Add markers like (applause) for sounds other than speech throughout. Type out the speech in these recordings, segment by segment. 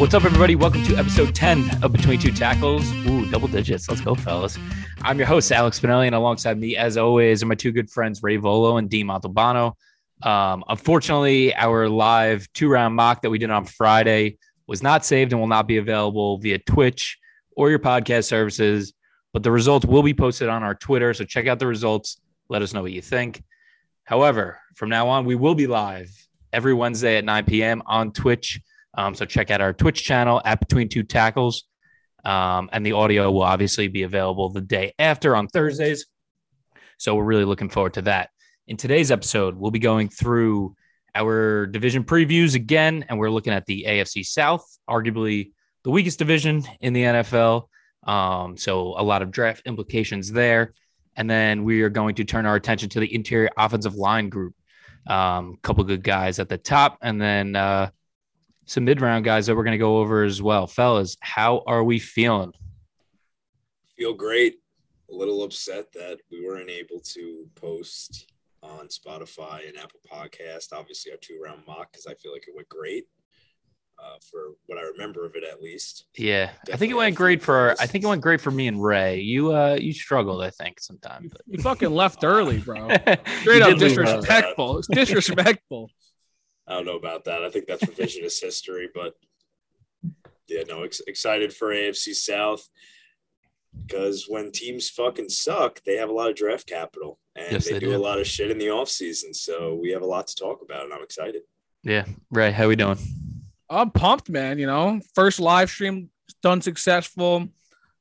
What's up, everybody? Welcome to episode 10 of Between Two Tackles. Ooh, double digits. Let's go, fellas. I'm your host, Alex Spinelli, and alongside me, as always, are my two good friends, Ray Volo and Dean Montalbano. Um, unfortunately, our live two round mock that we did on Friday was not saved and will not be available via Twitch or your podcast services, but the results will be posted on our Twitter. So check out the results. Let us know what you think. However, from now on, we will be live every Wednesday at 9 p.m. on Twitch. Um, so check out our Twitch channel at Between Two Tackles. Um, and the audio will obviously be available the day after on Thursdays. So we're really looking forward to that. In today's episode, we'll be going through our division previews again, and we're looking at the AFC South, arguably the weakest division in the NFL. Um, so a lot of draft implications there. And then we are going to turn our attention to the interior offensive line group. A um, couple good guys at the top, and then uh, some mid round guys that we're going to go over as well. Fellas, how are we feeling? Feel great. A little upset that we weren't able to post on Spotify and Apple Podcast. Obviously, our two round mock because I feel like it went great. Uh, for what I remember of it, at least. Yeah, Definitely I think it went great for. I think it went great for me and Ray. You, uh, you struggled, I think, sometimes. You, you fucking left early, bro. (laughs) Straight up disrespectful. Disrespectful. I don't know about that. I think that's revisionist (laughs) history, but yeah, no, ex- excited for AFC South because when teams fucking suck, they have a lot of draft capital and yes, they, they do, do, a lot of shit in the offseason. So we have a lot to talk about, and I'm excited. Yeah, Ray, how we doing? I'm pumped, man. You know, first live stream done successful.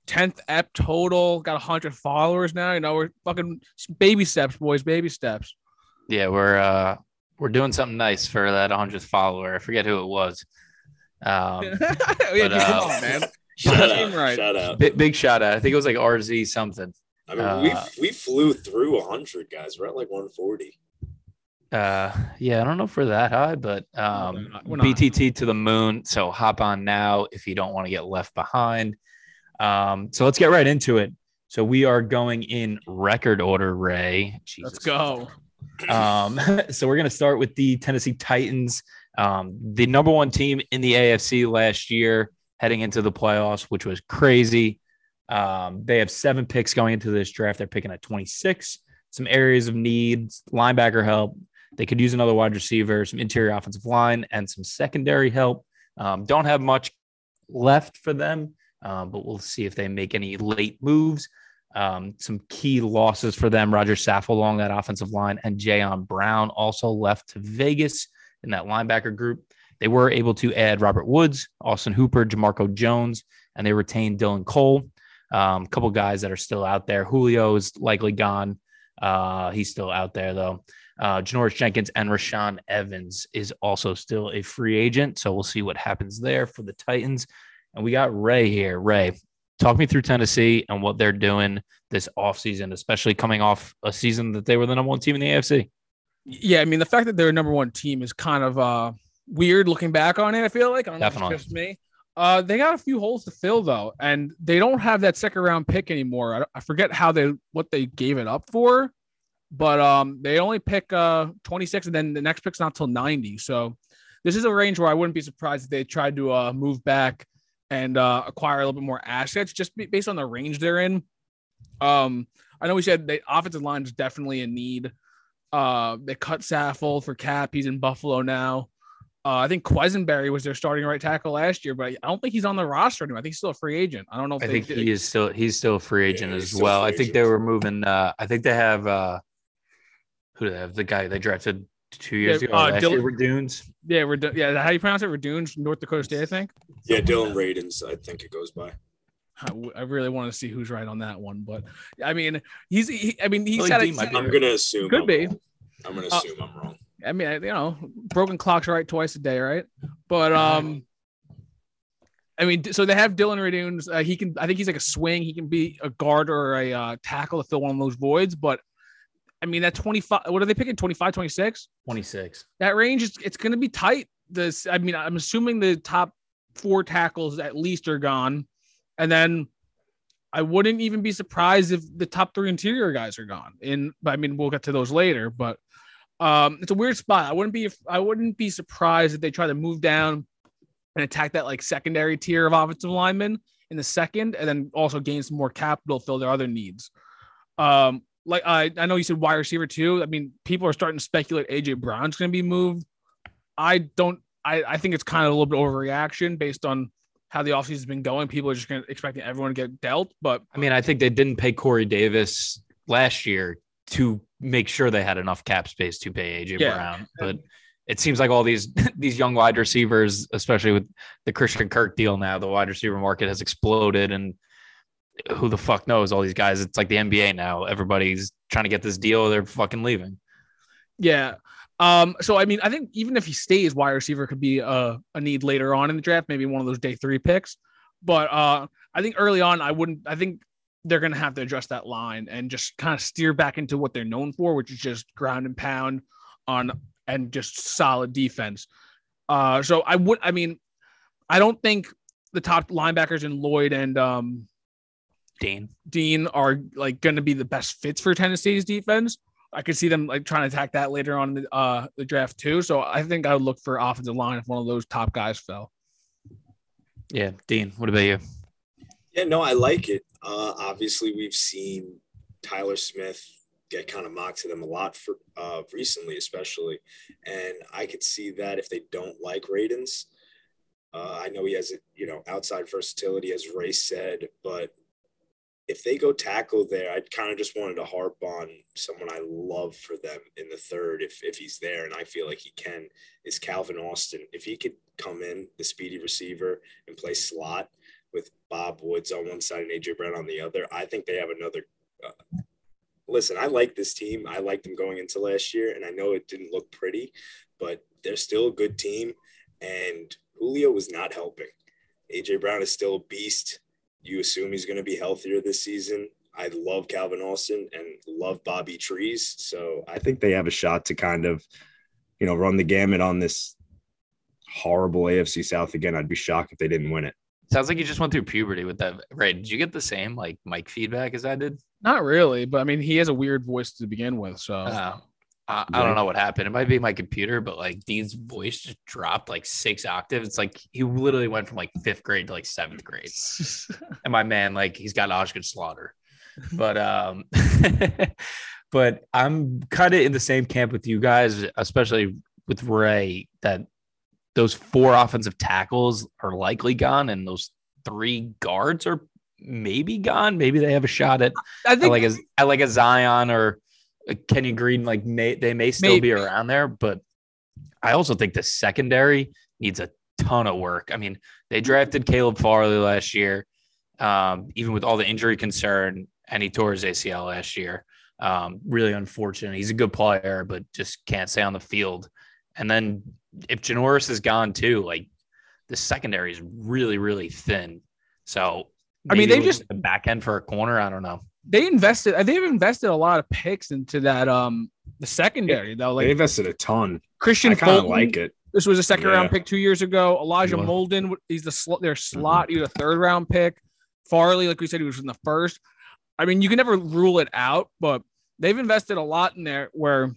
10th ep total, got 100 followers now. You know, we're fucking baby steps, boys, baby steps. Yeah, we're uh we're doing something nice for that 100th follower. I forget who it was. Um, (laughs) yeah, but, uh, on, man. (laughs) Shout out, right. shout out. Big, big, shout out. I think it was like RZ something. I mean, uh, we we flew through 100 guys. We're at like 140. Uh, yeah, I don't know if we're that high, but um, we're not. BTT to the moon. So hop on now if you don't want to get left behind. Um, so let's get right into it. So we are going in record order, Ray. Jesus. Let's go. Um, (laughs) so we're going to start with the Tennessee Titans, um, the number one team in the AFC last year, heading into the playoffs, which was crazy. Um, they have seven picks going into this draft. They're picking at 26. Some areas of needs, linebacker help. They could use another wide receiver, some interior offensive line, and some secondary help. Um, don't have much left for them, um, but we'll see if they make any late moves. Um, some key losses for them. Roger Saffold along that offensive line and Jayon Brown also left to Vegas in that linebacker group. They were able to add Robert Woods, Austin Hooper, Jamarco Jones, and they retained Dylan Cole. A um, couple guys that are still out there. Julio is likely gone. Uh, he's still out there though. Uh, Janoris Jenkins and Rashaan Evans is also still a free agent. So we'll see what happens there for the Titans. And we got Ray here. Ray, talk me through Tennessee and what they're doing this offseason, especially coming off a season that they were the number one team in the AFC. Yeah, I mean the fact that they're a number one team is kind of uh weird looking back on it. I feel like I don't Definitely. know if it's just me. Uh, they got a few holes to fill though, and they don't have that second round pick anymore. I, I forget how they what they gave it up for, but um, they only pick uh 26, and then the next pick's not till 90. So this is a range where I wouldn't be surprised if they tried to uh move back and uh, acquire a little bit more assets just based on the range they're in. Um, I know we said the offensive line is definitely a need. Uh, they cut Saffold for cap. He's in Buffalo now. Uh, I think Quessenberry was their starting right tackle last year, but I don't think he's on the roster anymore. I think he's still a free agent. I don't know. I think did. he is still he's still a free agent yeah, as well. I think agent. they were moving. Uh, I think they have uh, who do they have? The guy they drafted two years yeah, ago. Uh, Dylan, Redunes. Yeah, Redu- yeah. How do you pronounce it? Redunes, North Dakota State, I think. Yeah, Dylan Radunz. I think it goes by. I really want to see who's right on that one, but I mean, he's. He, I mean, he's had. A, I'm gonna assume. Could I'm be. Wrong. I'm gonna uh, assume uh, I'm wrong. I mean, you know, broken clocks right twice a day, right? But um, I mean, so they have Dylan Radunz. Uh, he can. I think he's like a swing. He can be a guard or a uh, tackle to fill one of those voids. But I mean, that 25, what are they picking? 25, 26? 26. That range is it's going to be tight. This, I mean, I'm assuming the top four tackles at least are gone. And then I wouldn't even be surprised if the top three interior guys are gone. In, I mean, we'll get to those later, but um, it's a weird spot. I wouldn't be, I wouldn't be surprised if they try to move down and attack that like secondary tier of offensive linemen in the second, and then also gain some more capital, fill their other needs. Um, like I, I know you said wide receiver too. I mean, people are starting to speculate AJ Brown's going to be moved. I don't. I, I think it's kind of a little bit overreaction based on how the offseason has been going. People are just going to expecting everyone to get dealt. But I mean, I think they didn't pay Corey Davis last year to make sure they had enough cap space to pay AJ yeah. Brown. But it seems like all these (laughs) these young wide receivers, especially with the Christian Kirk deal now, the wide receiver market has exploded and who the fuck knows all these guys. It's like the nba now. Everybody's trying to get this deal. They're fucking leaving. Yeah. Um so i mean i think even if he stays wide receiver could be a, a need later on in the draft maybe one of those day three picks. But uh i think early on i wouldn't i think they're going to have to address that line and just kind of steer back into what they're known for which is just ground and pound on and just solid defense. Uh so i would i mean i don't think the top linebackers in lloyd and um Dean. Dean are like going to be the best fits for Tennessee's defense. I could see them like trying to attack that later on in the, uh, the draft too. So I think I would look for offensive line if one of those top guys fell. Yeah, Dean. What about you? Yeah, no, I like it. Uh, obviously, we've seen Tyler Smith get kind of mocked to them a lot for uh, recently, especially, and I could see that if they don't like Radunz. Uh, I know he has, you know, outside versatility, as Ray said, but if they go tackle there, I kind of just wanted to harp on someone I love for them in the third, if if he's there, and I feel like he can, is Calvin Austin. If he could come in, the speedy receiver, and play slot with Bob Woods on one side and AJ Brown on the other, I think they have another. Uh, listen, I like this team. I liked them going into last year, and I know it didn't look pretty, but they're still a good team. And Julio was not helping. AJ Brown is still a beast you assume he's going to be healthier this season. I love Calvin Austin and love Bobby Trees. So I think they have a shot to kind of, you know, run the gamut on this horrible AFC South again. I'd be shocked if they didn't win it. Sounds like you just went through puberty with that. Right. Did you get the same like mic feedback as I did? Not really, but I mean, he has a weird voice to begin with. So oh. I, I don't know what happened. It might be my computer, but like Dean's voice just dropped like six octaves. It's like he literally went from like fifth grade to like seventh grade. (laughs) and my man, like he's got Osgood Schlatter. (laughs) But um (laughs) but I'm kind of in the same camp with you guys, especially with Ray, that those four offensive tackles are likely gone, and those three guards are maybe gone. Maybe they have a shot at I think like a I like a Zion or Kenyon Green, like may they may still Maybe. be around there, but I also think the secondary needs a ton of work. I mean, they drafted Caleb Farley last year, um, even with all the injury concern, and he tore his ACL last year. Um, really unfortunate. He's a good player, but just can't stay on the field. And then if Janoris is gone too, like the secondary is really, really thin. So I mean, they just the back end for a corner. I don't know they invested they've invested a lot of picks into that um the secondary though like they invested a ton christian i kind of like it this was a second yeah. round pick two years ago elijah yeah. molden he's the sl- their mm-hmm. slot mm-hmm. he was a third round pick farley like we said he was in the first i mean you can never rule it out but they've invested a lot in there where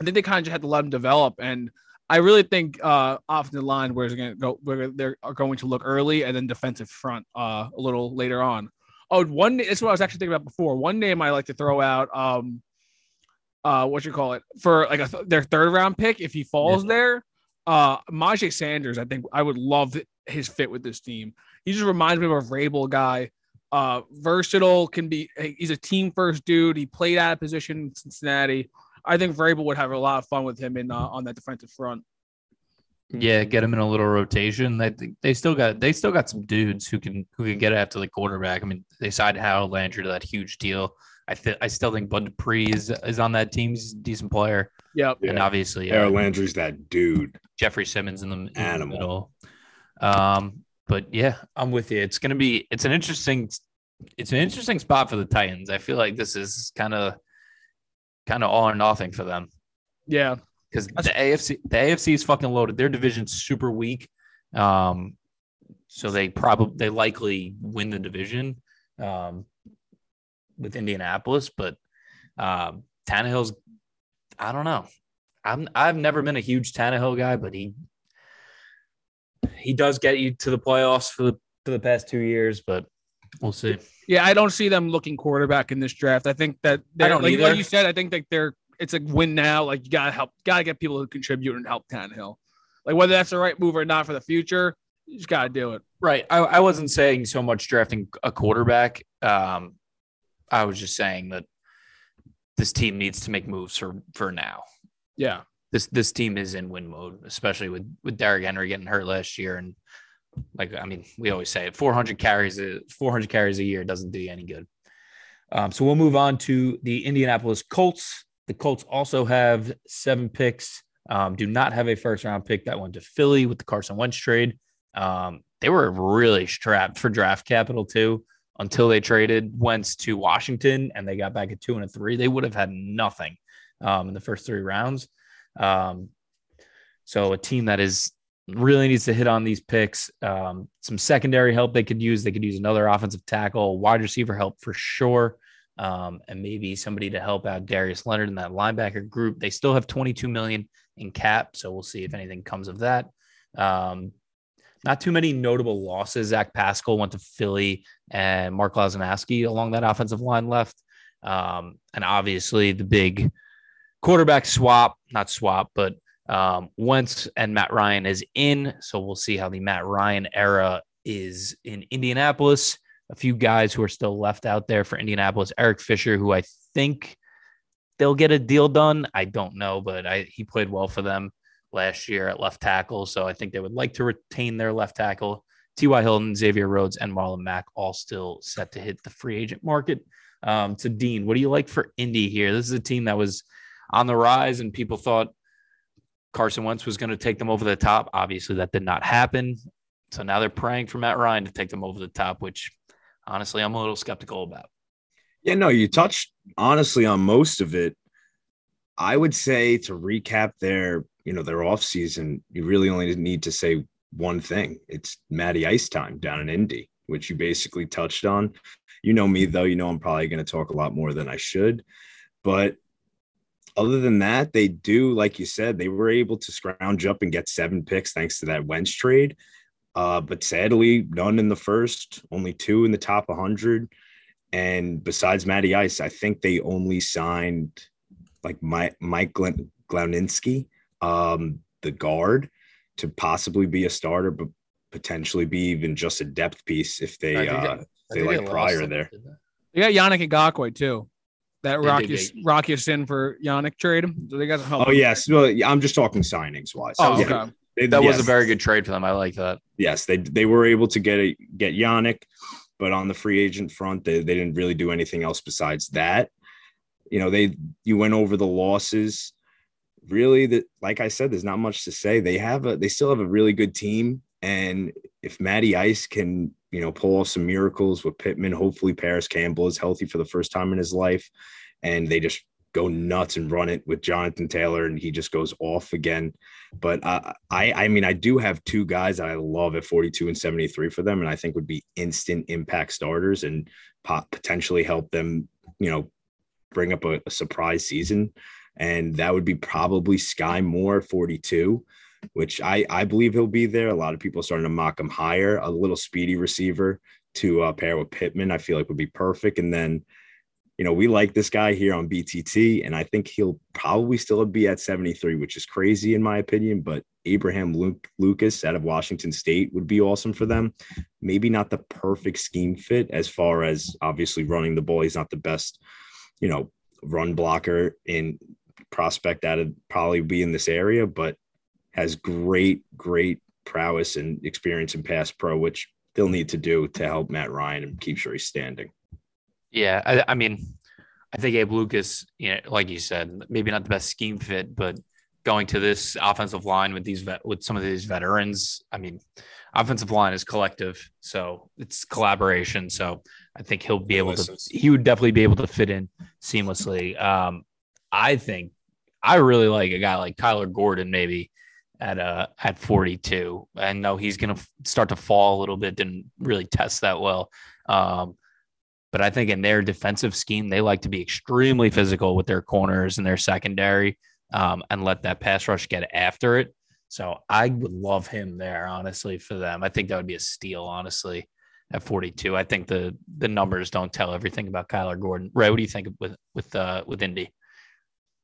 i think they kind of just had to let them develop and I really think uh, off the line where it's going to go, where they're going to look early and then defensive front uh, a little later on. Oh, one. That's what I was actually thinking about before. One name I like to throw out. Um, uh, what you call it for like a th- their third round pick if he falls yeah. there. Uh, Myjai Sanders. I think I would love his fit with this team. He just reminds me of a Vrabel guy. Uh, versatile, can be. He's a team first dude. He played out of position in Cincinnati. I think Vrabel would have a lot of fun with him in uh, on that defensive front. Yeah, get them in a little rotation. They they still got they still got some dudes who can who can get after the quarterback. I mean, they signed Harold Landry to that huge deal. I th- I still think Bud Dupree is, is on that team. He's a decent player. Yep. And obviously Harold uh, Landry's that dude. Jeffrey Simmons in the, in animal. The middle. Um, but yeah, I'm with you. It's gonna be it's an interesting it's an interesting spot for the Titans. I feel like this is kind of kind of all or nothing for them. Yeah because the AFC the AFC is fucking loaded. Their division's super weak. Um, so they probably they likely win the division um, with Indianapolis, but um, Tannehill's I don't know. I'm I've never been a huge Tannehill guy, but he he does get you to the playoffs for the for the past two years, but we'll see. Yeah, I don't see them looking quarterback in this draft. I think that I don't like, either. Like you said, I think that they're it's a win now. Like you gotta help, gotta get people who contribute and help Tannehill. Like whether that's the right move or not for the future, you just gotta do it. Right. I, I wasn't saying so much drafting a quarterback. Um, I was just saying that this team needs to make moves for for now. Yeah. This this team is in win mode, especially with with Derrick Henry getting hurt last year and like I mean, we always say it, 400 carries, 400 carries a year doesn't do you any good. Um, so we'll move on to the Indianapolis Colts. The Colts also have seven picks. Um, do not have a first round pick that went to Philly with the Carson Wentz trade. Um, they were really strapped for draft capital too until they traded Wentz to Washington and they got back at two and a three. They would have had nothing um, in the first three rounds. Um, so a team that is really needs to hit on these picks. Um, some secondary help they could use. They could use another offensive tackle, wide receiver help for sure, um, and maybe somebody to help out Darius Leonard in that linebacker group. They still have 22 million in cap, so we'll see if anything comes of that. Um, not too many notable losses. Zach Pascal went to Philly, and Mark Glowinski along that offensive line left. Um, and obviously the big quarterback swap, not swap, but um, Wentz and Matt Ryan is in, so we'll see how the Matt Ryan era is in Indianapolis. A few guys who are still left out there for Indianapolis. Eric Fisher, who I think they'll get a deal done. I don't know, but I, he played well for them last year at left tackle, so I think they would like to retain their left tackle. T.Y. Hilton, Xavier Rhodes, and Marlon Mack all still set to hit the free agent market. Um, to Dean, what do you like for Indy here? This is a team that was on the rise, and people thought Carson Wentz was going to take them over the top. Obviously, that did not happen. So now they're praying for Matt Ryan to take them over the top, which honestly, I'm a little skeptical about. Yeah, no, you touched honestly on most of it. I would say to recap their, you know, their off season, you really only need to say one thing. It's Matty Ice time down in Indy, which you basically touched on. You know me though, you know I'm probably going to talk a lot more than I should, but other than that, they do, like you said, they were able to scrounge up and get seven picks thanks to that Wentz trade. Uh, but sadly, none in the first, only two in the top 100. And besides Matty Ice, I think they only signed like Mike, Mike Glen, Glowinski, um, the guard, to possibly be a starter, but potentially be even just a depth piece if they uh, they like Pryor there. They got Yannick Ngakoue too that Rocky Rocky in for Yannick trade. So they got help. Oh yes, well, I'm just talking signings wise. Oh, okay. Yeah, they, that yes. was a very good trade for them. I like that. Yes, they they were able to get a, get Yannick, but on the free agent front, they, they didn't really do anything else besides that. You know, they you went over the losses. Really, that like I said, there's not much to say. They have a they still have a really good team, and if Matty Ice can you know, pull off some miracles with Pittman. Hopefully, Parris Campbell is healthy for the first time in his life, and they just go nuts and run it with Jonathan Taylor, and he just goes off again. But uh, I, I mean, I do have two guys that I love at 42 and 73 for them, and I think would be instant impact starters and potentially help them, you know, bring up a, a surprise season. And that would be probably Skyy Moore, 42 which I, I believe he'll be there. A lot of people starting to mock him higher. A little speedy receiver to uh, pair with Pittman, I feel like would be perfect. And then, you know, we like this guy here on BTT, and I think he'll probably still be at 73, which is crazy in my opinion. But Abraham Luke, Lucas out of Washington State would be awesome for them. Maybe not the perfect scheme fit as far as obviously running the ball. He's not the best, you know, run blocker in prospect that would probably be in this area, but has great, great prowess and experience in pass pro, which they'll need to do to help Matt Ryan and keep sure he's standing. Yeah, I, I mean, I think Abe Lucas, you know, like you said, maybe not the best scheme fit, but going to this offensive line with these vet, with some of these veterans, I mean, offensive line is collective, so it's collaboration. So I think he'll be able to. He would definitely be able to fit in seamlessly. Um, I think I really like a guy like Kyler Gordon, maybe at uh at 42. I know he's going to f- start to fall a little bit. Didn't really test that well. Um, but I think in their defensive scheme, they like to be extremely physical with their corners and their secondary, um, and let that pass rush get after it. So I would love him there, honestly, for them. I think that would be a steal, honestly, at 42. I think the the numbers don't tell everything about Kyler Gordon. Ray, what do you think with with uh with Indy?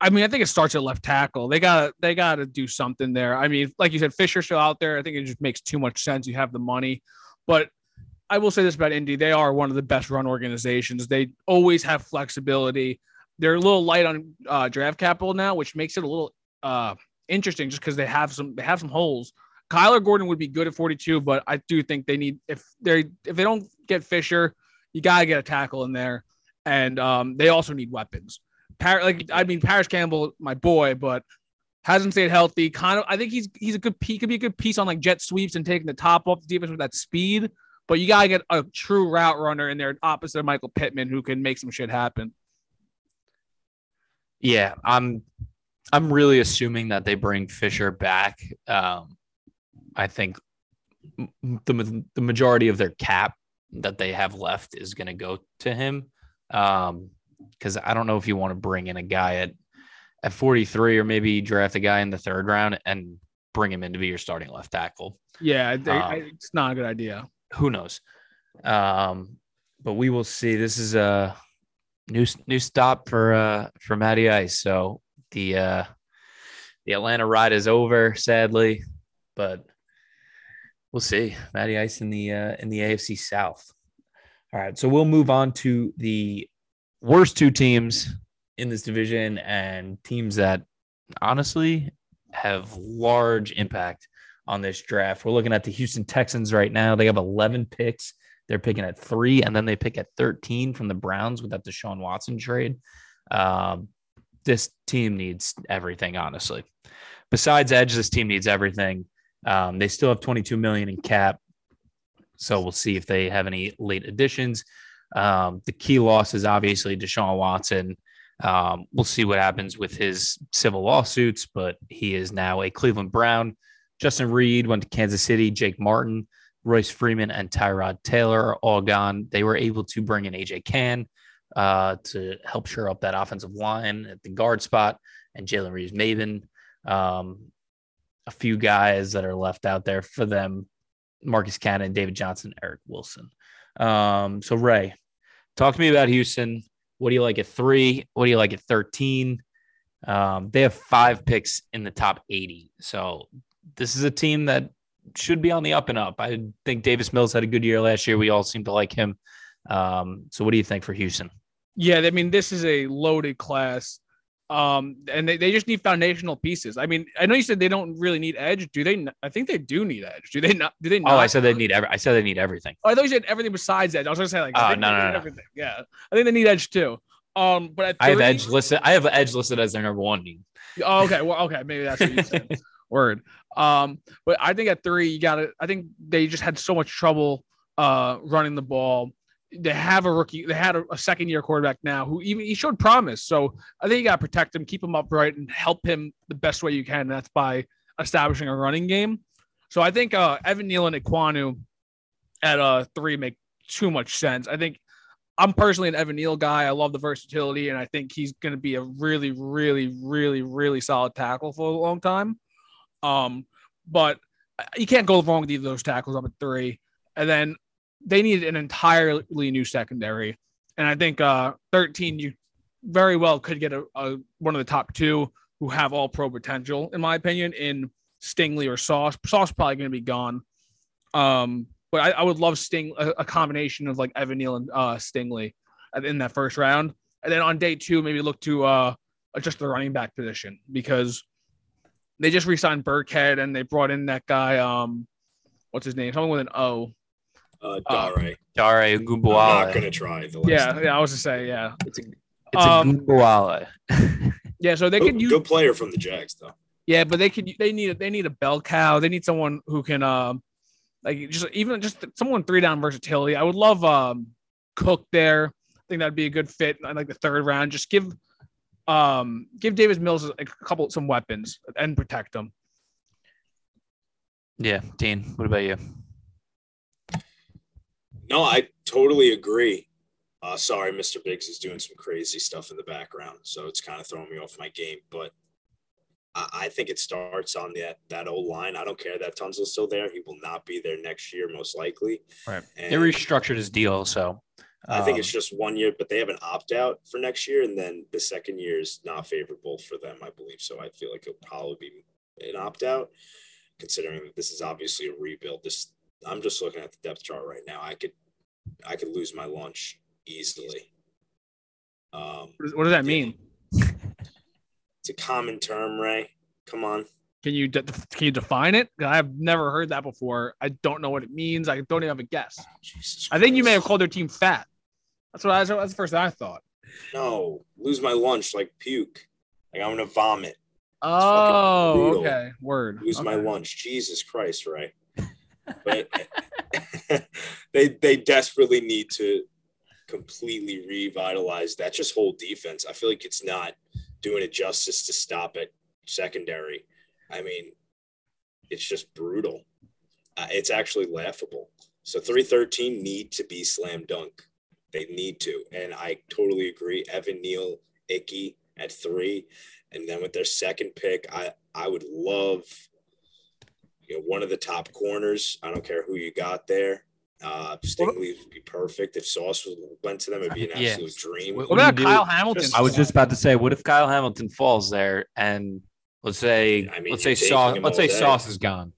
I mean, I think it starts at left tackle. They got they got to do something there. I mean, like you said, Fisher's still out there. I think it just makes too much sense. You have the money, but I will say this about Indy: they are one of the best run organizations. They always have flexibility. They're a little light on uh, draft capital now, which makes it a little uh, interesting, just because they have some they have some holes. Kyler Gordon would be good at 42, but I do think they need if they if they don't get Fisher, you gotta get a tackle in there, and um, they also need weapons. Par- like I mean, Parris Campbell, my boy, but hasn't stayed healthy. Kind of, I think he's he's a good he could be a good piece on like jet sweeps and taking the top off the defense with that speed. But you gotta get a true route runner in there opposite of Michael Pittman who can make some shit happen. Yeah, I'm I'm really assuming that they bring Fisher back. Um, I think the the majority of their cap that they have left is going to go to him. Um, because I don't know if you want to bring in a guy at at 43 or maybe draft a guy in the third round and bring him in to be your starting left tackle. Yeah, they, um, it's not a good idea. Who knows? Um, but we will see. This is a new new stop for uh for Matty Ice. So the uh the Atlanta ride is over, sadly, but we'll see. Matty Ice in the uh in the AFC South. All right, so we'll move on to the worst two teams in this division and teams that honestly have large impact on this draft. We're looking at the Houston Texans right now. They have 11 picks. They're picking at three, and then they pick at 13 from the Browns with that Deshaun Watson trade. Um, this team needs everything, honestly. Besides edge, this team needs everything. Um, they still have 22 million in cap, so we'll see if they have any late additions. Um, the key loss is obviously Deshaun Watson. Um, we'll see what happens with his civil lawsuits, but he is now a Cleveland Brown. Justin Reid went to Kansas City. Jake Martin, Royce Freeman, and Tyrod Taylor are all gone. They were able to bring in AJ Cann uh, to help shore up that offensive line at the guard spot, and Jalen Reeves-Maybin. Um, a few guys that are left out there for them Marcus Cannon, David Johnson, Eric Wilson. Um, so, Ray, Talk to me about Houston. What do you like at three? What do you like at 13? Um, they have five picks in the top 80. So this is a team that should be on the up and up. I think Davis Mills had a good year last year. We all seem to like him. Um, so what do you think for Houston? Yeah, I mean, this is a loaded class. Um, and they, they just need foundational pieces. I mean, I know you said they don't really need edge. Do they? I think they do need edge. Do they not? Do they not? Oh, I said they need every. I said they need everything. Oh, I thought you said everything besides edge. I was gonna say like, oh, no, no, no, everything. Yeah, I think they need edge too. Um, but 30, I have edge listed. I have edge listed as their number one need. Oh, okay. Well, okay, maybe that's what you said. (laughs) Word. Um, but I think at three, you got to. I think they just had so much trouble uh running the ball they have a rookie. They had a, a, second year quarterback now who even he showed promise. So I think you got to protect him, keep him upright, and help him the best way you can. And that's by establishing a running game. So I think uh, Evan Neal and Ekwonu at uh, three make too much sense. I think I'm personally an Evan Neal guy. I love the versatility, and I think he's going to be a really, really, really, really solid tackle for a long time. Um, but you can't go wrong with either those tackles up at three. And then they needed an entirely new secondary. And I think uh, 13, you very well could get a, a, one of the top two who have all pro potential, in my opinion, in Stingley or Sauce. Sauce probably going to be gone. Um, but I, I, would love Sting a, a, combination of like Evan Neal and uh, Stingley in that first round. And then on day two, maybe look to uh, adjust the running back position because they just re-signed Burkhead and they brought in that guy. Um, what's his name? Someone with an O. Uh, Dare. Dare Ogunbowale. I'm not gonna try the Yeah, yeah, I was to say, yeah. It's a it's um, a (laughs) yeah, so they good, could use good player from the Jags though. Yeah, but they could they need they need a bell cow. They need someone who can um like just even just someone three down versatility. I would love um Cook there. I think that'd be a good fit in like the third round. Just give um give Davis Mills a couple some weapons and protect them. Yeah, Dean, what about you? No, I totally agree. Uh, sorry, Mr. Biggs is doing some crazy stuff in the background, so it's kind of throwing me off my game. But I think it starts on that that old line. I don't care that Tunsil's still there. He will not be there next year, most likely. Right. And they restructured his deal, so I think it's um, just one year, but they have an opt out for next year, and then the second year is not favorable for them, I believe. So I feel like it'll probably be an opt out, considering that this is obviously a rebuild. This I'm just looking at the depth chart right now. I could I could lose my lunch easily. Um, what does that mean? (laughs) It's a common term, Ray. Come on. Can you de- can you define it? I've never heard that before. I don't know what it means. I don't even have a guess. Oh, I think you may have called their team fat. That's what I. That's the first I thought. No, lose my lunch like puke. Like I'm gonna vomit. Oh, okay. Word. Lose okay. my lunch. Jesus Christ, right? (laughs) But (laughs) they they desperately need to completely revitalize that just whole defense. I feel like it's not doing it justice to stop at secondary. I mean, it's just brutal. Uh, it's actually laughable. So 313 need to be slam dunk. They need to. And I totally agree. Evan Neal, Icky at three. And then with their second pick, I, I would love you know, one of the top corners. I don't care who you got there. Uh, Stingley would be perfect. If Sauce went to them, it'd be an absolute yeah. dream. What, what about Kyle Hamilton? I was just about to say, what if Kyle Hamilton falls there and let's say, I mean, let's say Sauce, let's say day. Sauce is gone.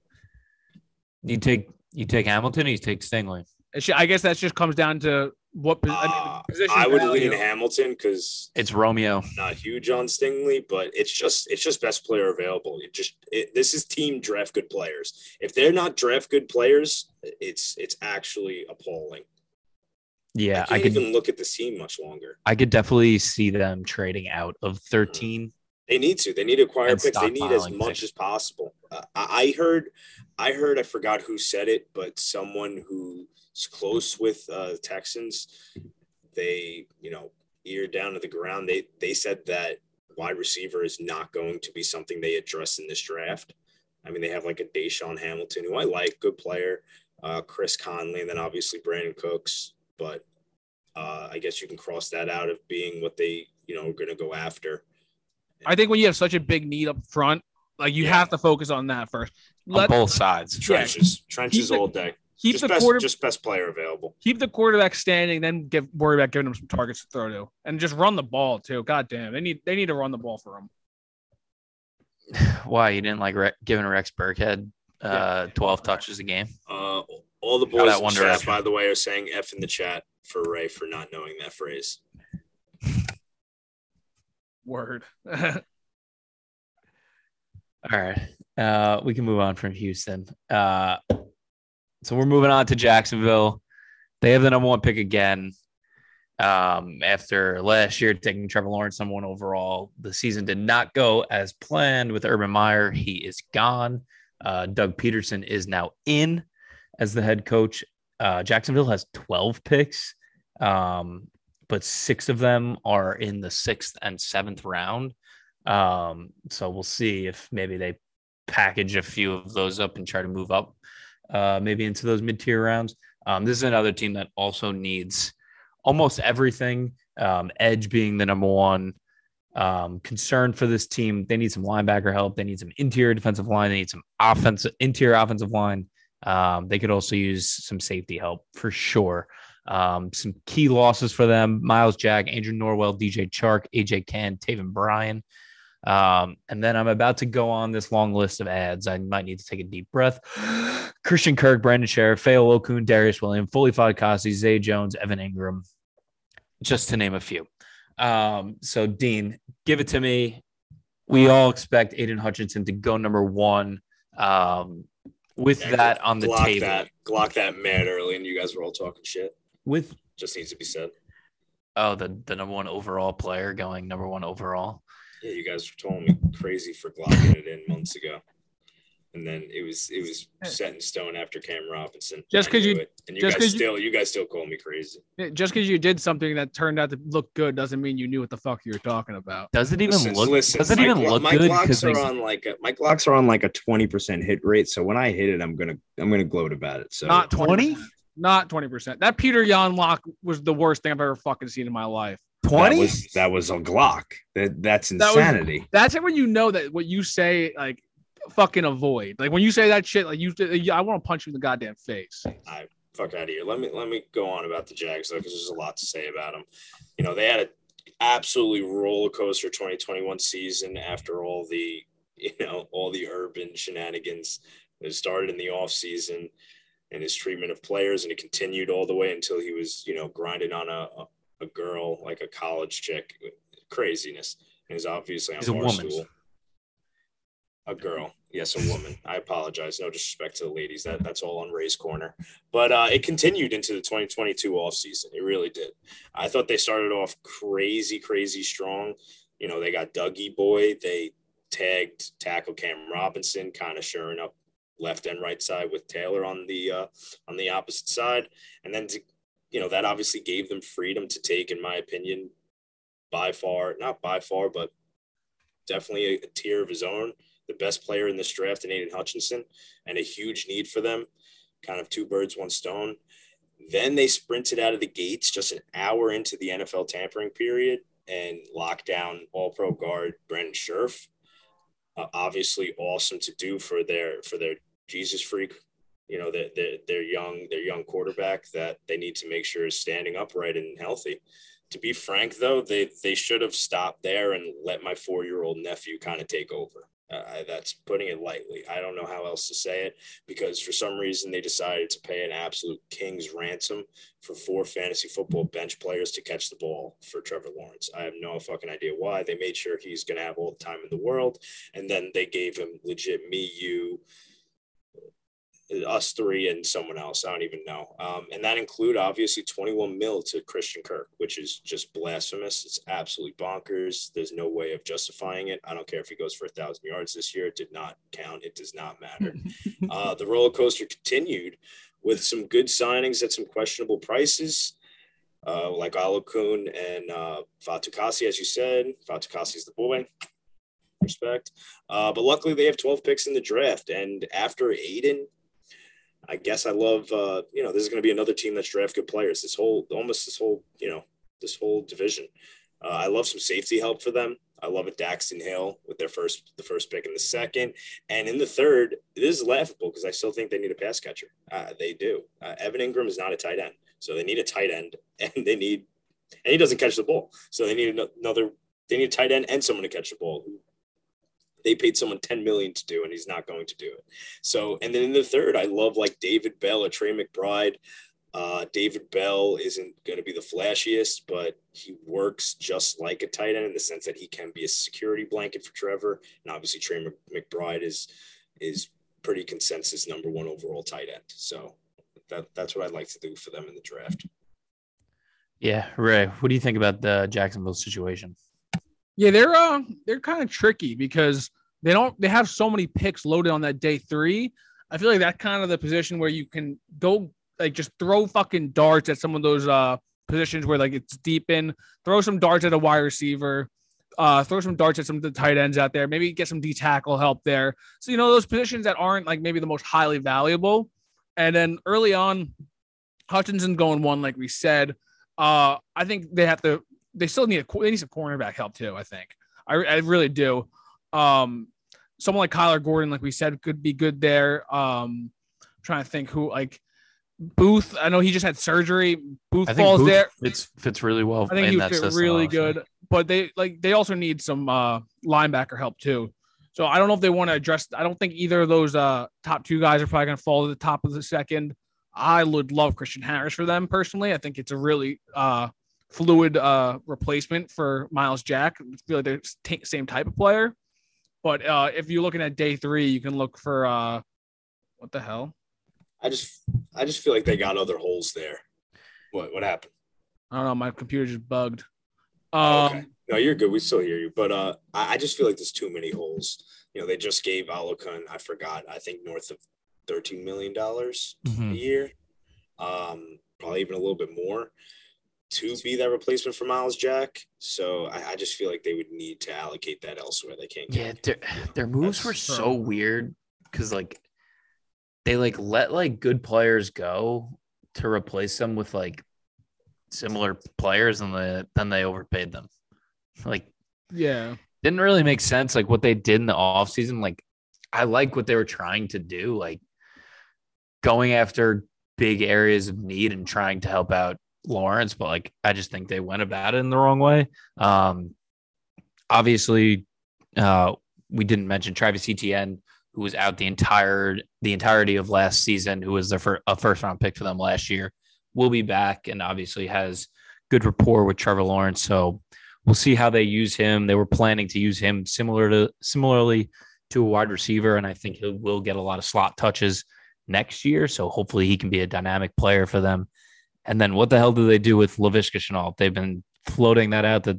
You take you take Hamilton, you take Stingley. I guess that just comes down to what uh, I, mean, I would lean Hamilton because it's Romeo. not huge on Stingley, but it's just it's just best player available. It just it, this is team draft good players. If they're not draft good players, it's it's actually appalling. Yeah, I, I could even look at the team much longer. I could definitely see them trading out of thirteen. They need to. They need to acquire picks. They need as much picks. as possible. Uh, I heard, I heard, I forgot who said it, but someone who's close with uh, Texans. They, you know, ear down to the ground. They they said that wide receiver is not going to be something they address in this draft. I mean, they have like a DaeSean Hamilton, who I like, good player, uh, Chris Conley, and then obviously Brandin Cooks. But uh, I guess you can cross that out of being what they, you know, are going to go after. I think when you have such a big need up front, like you yeah. have to focus on that first. Let, on both sides, trenches, yeah. trenches all day keep just the best, quarter, just best player available. Keep the quarterback standing, then give worry about giving him some targets to throw to, and just run the ball too. God damn, they need they need to run the ball for him. (sighs) Why you didn't like Re- giving Rex Burkhead uh, yeah. twelve touches a game? Uh, all the boys in the chat, by the way, are saying "f" in the chat for Ray for not knowing that phrase. Word. (laughs) all right, uh, we can move on from Houston. Uh, so we're moving on to Jacksonville. They have the number one pick again. Um, after last year taking Trevor Lawrence number one overall, the season did not go as planned with Urban Meyer. He is gone. Uh, Doug Pederson is now in as the head coach. Uh, Jacksonville has 12 picks, um, but six of them are in the sixth and seventh round. Um, so we'll see if maybe they package a few of those up and try to move up uh, maybe into those mid tier rounds. Um, this is another team that also needs almost everything. Um, edge being the number one um, concern for this team. They need some linebacker help. They need some interior defensive line. They need some offensive interior offensive line. Um, they could also use some safety help for sure. Um, some key losses for them: Myles Jack, Andrew Norwell, DJ Chark, AJ Cann, Taven Bryan. Um, and then I'm about to go on this long list of ads. I might need to take a deep breath. (gasps) Christian Kirk, Brandon Scherff, Foye Oluokun, Darius William, Foley Fatukasi, Zay Jones, Evan Engram, just to name a few. Um, so, Dean, give it to me. We all expect Aidan Hutchinson to go number one. Um, with yeah, that on the Glock table, that, Glock that mad early, and you guys were all talking shit. With just needs to be said. Oh, the the number one overall player going number one overall. Yeah, you guys were telling me crazy for glocking it in months ago. And then it was it was uh, set in stone after Cam Robinson. Just because you it. and you guys still you, you guys still call me crazy. Just because you did something that turned out to look good doesn't mean you knew what the fuck you were talking about. Does it even listen, look? Listen, does it even look my good? Glocks are on like a, my Glocks are on like a twenty percent hit rate. So when I hit it, I'm gonna I'm gonna gloat about it. So not twenty, not twenty percent. That Peter Yan lock was the worst thing I've ever fucking seen in my life. 20? That was, that was a Glock. That that's insanity. That was, that's it when you know that what you say like fucking avoid. Like when you say that shit, like you, I want to punch you in the goddamn face. I fuck out of here. Let me let me go on about the Jags though, because there's a lot to say about them. You know, they had an absolutely roller coaster 2021 season after all the you know all the urban shenanigans that started in the off season and his treatment of players, and it continued all the way until he was you know grinding on a a girl like a college chick, craziness. And he's obviously on He's a woman. A girl. Yes, a woman. I apologize. No disrespect to the ladies. That that's all on Ray's corner. But uh, it continued into the 2022 off season. It really did. I thought they started off crazy, crazy strong. You know, they got Dougie Boy. They tagged tackle Cam Robinson, kind of shoring up left and right side with Taylor on the uh, on the opposite side, and then to, you know that obviously gave them freedom to take, in my opinion, by far not by far, but definitely a, a tier of his own the best player in this draft in Aidan Hutchinson and a huge need for them. Kind of two birds, one stone. Then they sprinted out of the gates just an hour into the NFL tampering period and locked down all pro guard Brandon Scherff. Uh, obviously awesome to do for their for their Jesus freak, you know, their, their, their young their young quarterback that they need to make sure is standing upright and healthy. To be frank, though, they they should have stopped there and let my four year old nephew kind of take over. Uh, that's putting it lightly. I don't know how else to say it because for some reason they decided to pay an absolute king's ransom for four fantasy football bench players to catch the ball for Trevor Lawrence. I have no fucking idea why. They made sure he's going to have all the time in the world. And then they gave him legit me, you, us three and someone else. I don't even know. Um, and that include obviously 21 mil to Christian Kirk, which is just blasphemous. It's absolutely bonkers. There's no way of justifying it. I don't care if he goes for a thousand yards this year. It did not count. It does not matter. (laughs) uh, the roller coaster continued with some good signings at some questionable prices. Uh, like Oluokun and uh, Fatukasi, as you said. Fatukasi is the boy respect. Uh, but luckily, they have 12 picks in the draft. And after Aidan, I guess I love, uh, you know, this is going to be another team that's draft good players. This whole, almost this whole, you know, this whole division. Uh, I love some safety help for them. I love it, Daxton Hill with their first, the first pick in the second, and in the third. This is laughable because I still think they need a pass catcher. Uh, they do. Uh, Evan Engram is not a tight end, so they need a tight end, (laughs) and they need, and he doesn't catch the ball, so they need another. They need a tight end and someone to catch the ball who they paid someone 10 million to do and he's not going to do it so and then in the third i love like david bell or trey mcbride uh, David Bell isn't going to be the flashiest, but he works just like a tight end in the sense that he can be a security blanket for Trevor. And obviously, Trey McBride is is pretty consensus number one overall tight end. So that that's what I'd like to do for them in the draft. Yeah, Ray, what do you think about the Jacksonville situation? Yeah, they're uh they're kind of tricky because they don't they have so many picks loaded on that day three. I feel like that kind of the position where you can go like just throw fucking darts at some of those uh positions where like it's deep in, throw some darts at a wide receiver, uh, throw some darts at some of the tight ends out there, maybe get some D tackle help there. So you know those positions that aren't like maybe the most highly valuable. And then early on, Hutchinson going one, like we said. Uh, I think they have to they still need a they need some cornerback help too. I think I, I really do. Um, someone like Kyler Gordon, like we said, could be good there. Um, I'm trying to think who like Booth. I know he just had surgery. Booth falls Booth there. Fits fits really well. I think he fit really good. But they like they also need some uh, linebacker help too. So I don't know if they want to address. I don't think either of those uh, top two guys are probably going to fall to the top of the second. I would love Christian Harris for them personally. I think it's a really uh, fluid uh, replacement for Myles Jack. I feel like they're t- same type of player. But uh, if you're looking at day three, you can look for uh, what the hell? I just I just feel like they got other holes there. What what happened? I don't know. My computer just bugged. Um, oh, okay. No, you're good. We still hear you, but uh, I, I just feel like there's too many holes. You know, they just gave Oluokun, I forgot, I think north of thirteen million dollars mm-hmm. a year, um, probably even a little bit more to be that replacement for Myles Jack. So I, I, just feel like they would need to allocate that elsewhere. They can't. Yeah, their, their moves were so weird because like they like let like good players go to replace them with like similar players and the then they overpaid them. Like yeah. Didn't really make sense like what they did in the off season. Like I like what they were trying to do, like going after big areas of need and trying to help out Lawrence, but like I just think they went about it in the wrong way. Um obviously uh we didn't mention Travis Etienne, who was out the entire the entirety of last season, who was the fir- a first round pick for them last year will be back and obviously has good rapport with Trevor Lawrence. So we'll see how they use him. They were planning to use him similar to similarly to a wide receiver, and I think he will get a lot of slot touches next year. So hopefully he can be a dynamic player for them. And then what the hell do they do with Laviska Shenault? They've been floating that out that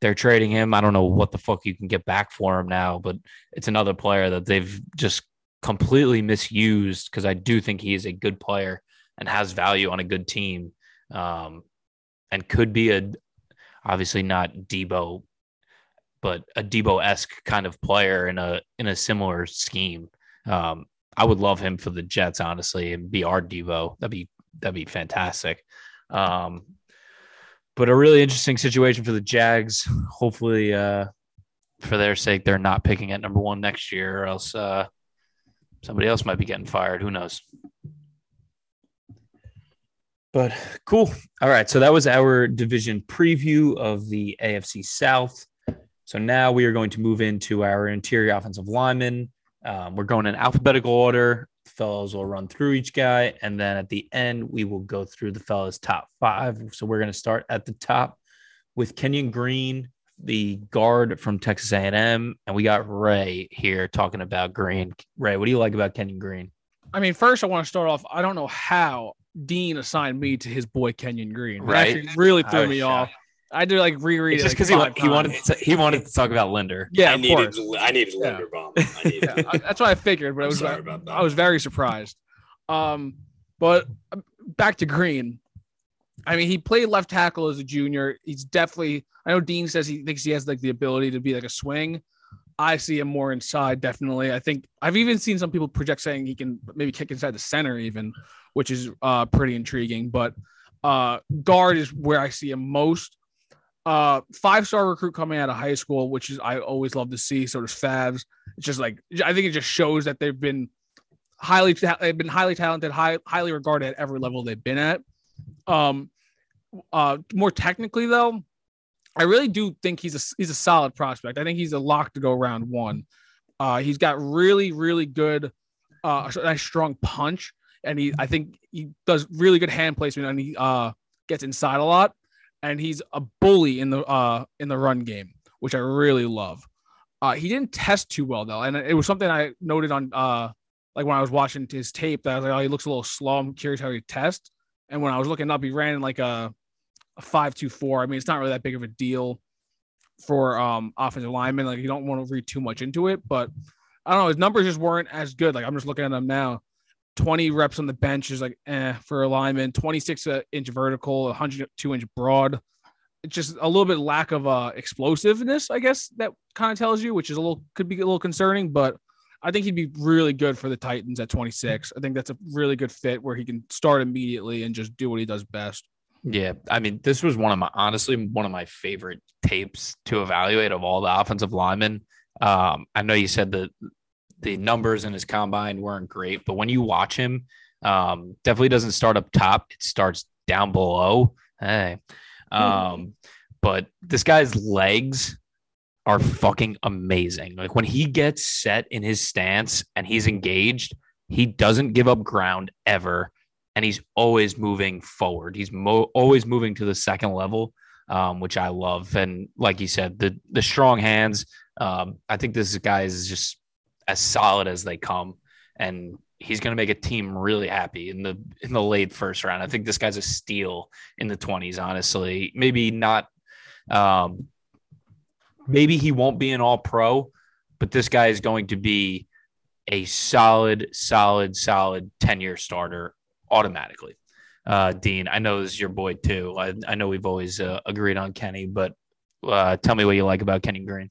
they're trading him. I don't know what the fuck you can get back for him now, but it's another player that they've just completely misused because I do think he is a good player and has value on a good team, um, and could be a obviously not Deebo, but a Deebo esque kind of player in a in a similar scheme. Um, I would love him for the Jets, honestly, and be our Deebo. That'd be that'd be fantastic. Um, but a really interesting situation for the Jags. Hopefully, uh, for their sake, they're not picking at number one next year, or else uh, somebody else might be getting fired. Who knows? But cool. All right. So that was our division preview of the AFC South. So now we are going to move into our interior offensive linemen. Um, we're going in alphabetical order. Fellows will run through each guy. And then at the end, we will go through the fellows' top five. So we're going to start at the top with Kenyon Green, the guard from Texas A&M. And we got Ray here talking about Green. Ray, what do you like about Kenyon Green? I mean, first I want to start off. I don't know how Dean assigned me to his boy Kenyon Green. Right, it really threw me shocked. off. I did like reread it's it just because like he, he wanted to, he wanted (laughs) to talk about Linder. Yeah, I needed I needed yeah. Linderbaum. I needed yeah, that's what I figured, but it was sorry about that. I was very surprised. Um, but um, back to Green. I mean, he played left tackle as a junior. He's definitely. I know Dean says he thinks he has like the ability to be like a swing. I see him more inside, definitely. I think I've even seen some people project saying he can maybe kick inside the center, even, which is uh, pretty intriguing. But uh, guard is where I see him most. Uh, five star recruit coming out of high school, which is I always love to see. So does Favs. It's just like I think it just shows that they've been highly they've been highly talented, high, highly regarded at every level they've been at. Um, uh, more technically though, I really do think he's a he's a solid prospect. I think he's a lock to go round one. Uh, he's got really really good, uh, nice strong punch, and he I think he does really good hand placement, and he uh gets inside a lot, and he's a bully in the uh in the run game, which I really love. Uh, he didn't test too well though, and it was something I noted on uh like when I was watching his tape that I was like, oh, he looks a little slow. I'm curious how he tests. And when I was looking up, he ran like a a five two four. I mean, it's not really that big of a deal for um offensive linemen. Like you don't want to read too much into it, but I don't know. His numbers just weren't as good. Like I'm just looking at them now. 20 reps on the bench is like eh for a lineman, 26 uh, inch vertical, 102 inch broad. It's just a little bit lack of uh explosiveness, I guess that kind of tells you, which is a little could be a little concerning, but I think he'd be really good for the Titans at 26. I think that's a really good fit where he can start immediately and just do what he does best. Yeah, I mean, this was one of my honestly one of my favorite tapes to evaluate of all the offensive linemen. Um, I know you said that the numbers in his combine weren't great, but when you watch him, um, definitely doesn't start up top. It starts down below. Hey, um, but this guy's legs are fucking amazing. Like when he gets set in his stance and he's engaged, he doesn't give up ground ever and he's always moving forward. He's mo- always moving to the second level, um, which I love. And like you said, the the strong hands. Um, I think this guy is just as solid as they come, and he's going to make a team really happy in the in the late first round. I think this guy's a steal in the twenties. Honestly, maybe not. Um, maybe he won't be an All Pro, but this guy is going to be a solid, solid, solid ten year starter automatically. Uh, Dean, I know this is your boy too. I, I know we've always uh, agreed on Kenny, but uh, tell me what you like about Kenny Green.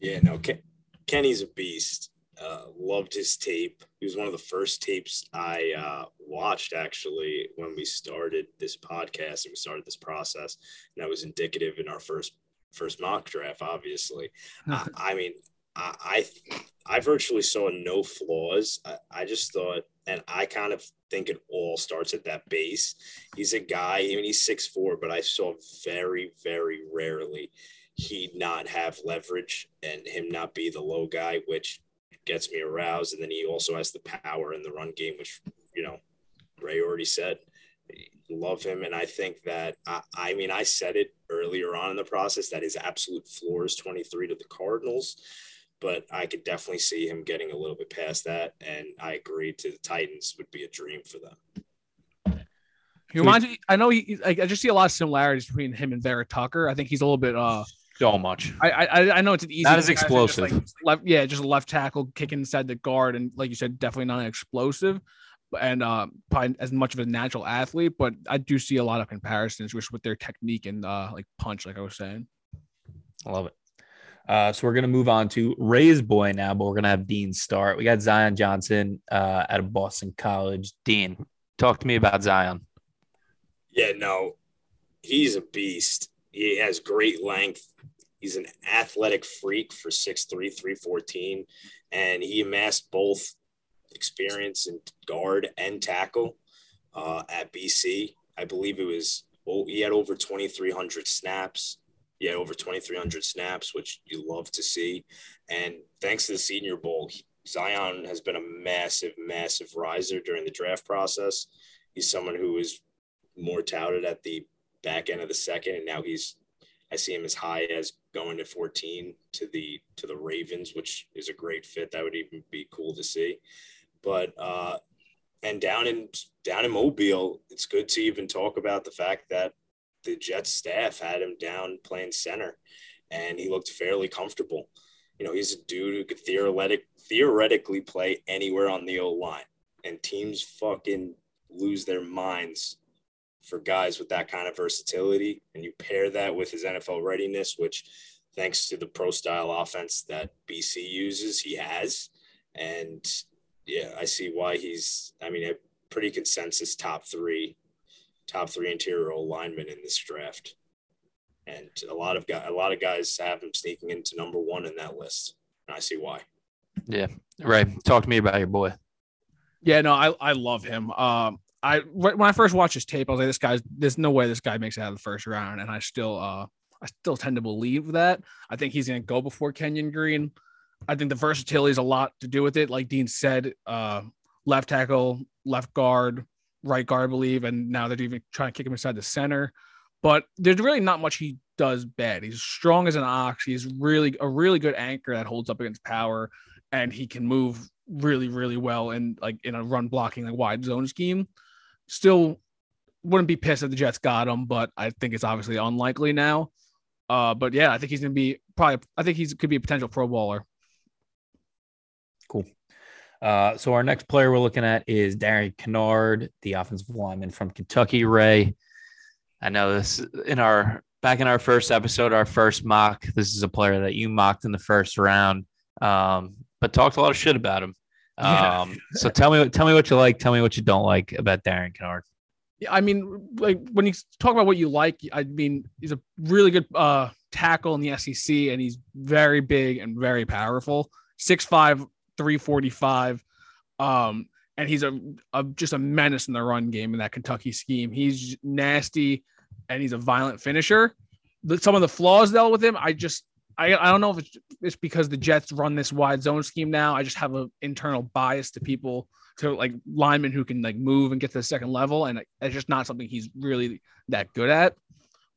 Yeah, no, Ken, Kenny's a beast. Uh, loved his tape. He was one of the first tapes I uh, watched actually when we started this podcast and we started this process. And that was indicative in our first first mock draft. Obviously, I, (laughs) I, mean, I, I, I virtually saw no flaws. I, I just thought, and I kind of think it all starts at that base. He's a guy. I mean, he's six four, but I saw very very rarely he not have leverage and him not be the low guy, which gets me aroused. And then he also has the power in the run game, which, you know, Ray already said. Love him. And I think that, I, I mean, I said it earlier on in the process that his absolute floor is 23 to the Cardinals, but I could definitely see him getting a little bit past that. And I agree to the Titans would be a dream for them. Me. I know he. I just see a lot of similarities between him and Vera Tucker. I think he's a little bit uh so much. I I, I know it's an easy. Not as explosive. Just like left, yeah, just a left tackle kicking inside the guard, and like you said, definitely not an explosive, and uh, probably as much of a natural athlete. But I do see a lot of comparisons just with their technique and uh, like punch, like I was saying. I love it. Uh, so we're gonna move on to Ray's boy now, but we're gonna have Dean start. We got Zion Johnson uh, out of Boston College. Dean, talk to me about Zion. Yeah, no, he's a beast. He has great length. He's an athletic freak for 6'3, 314. And he amassed both experience in guard and tackle uh, at BC. I believe it was, well, he had over 2,300 snaps. He had over 2,300 snaps, which you love to see. And thanks to the Senior Bowl, Zion has been a massive, massive riser during the draft process. He's someone who is more touted at the back end of the second, and now he's I see him as high as going to 14 to the to the Ravens, which is a great fit. That would even be cool to see. But uh, and down in down in Mobile, it's good to even talk about the fact that the Jets staff had him down playing center, and he looked fairly comfortable. You know, he's a dude who could theoretic, theoretically play anywhere on the O line, and teams fucking lose their minds for guys with that kind of versatility. And you pair that with his NFL readiness, which thanks to the pro style offense that BC uses, he has. And yeah, I see why he's, I mean, a pretty consensus top three, top three interior linemen in this draft. And a lot of guys, a lot of guys have him sneaking into number one in that list. And I see why. Yeah. Right. Talk to me about your boy. Yeah, no, I, I love him. Um, I when I first watched his tape, I was like, this guy's there's no way this guy makes it out of the first round, and I still uh I still tend to believe that. I think he's gonna go before Kenyon Green. I think the versatility is a lot to do with it. Like Dean said, uh, left tackle, left guard, right guard, I believe, and now they're even trying to kick him inside the center. But there's really not much he does bad. He's strong as an ox. He's really a really good anchor that holds up against power, and he can move really, really well in like in a run blocking like wide zone scheme. Still wouldn't be pissed if the Jets got him, but I think it's obviously unlikely now. Uh, but yeah, I think he's gonna be probably. I think he's could be a potential Pro Bowler. Cool. Uh, so our next player we're looking at is Darian Kinnard, the offensive lineman from Kentucky. Ray, I know this in our back in our first episode, our first mock. This is a player that you mocked in the first round, um, but talked a lot of shit about him. Um, so tell me, tell me what you like. Tell me what you don't like about Darren Kinnard. Yeah, I mean, like when you talk about what you like, I mean, he's a really good uh, tackle in the SEC, and he's very big and very powerful. 6'5", 345. Um, and he's a, a just a menace in the run game in that Kentucky scheme. He's nasty, and he's a violent finisher. The, some of the flaws dealt with him, I just I, I don't know if it's, it's because the Jets run this wide zone scheme now. I just have an internal bias to people to like linemen who can like move and get to the second level, and it's just not something he's really that good at.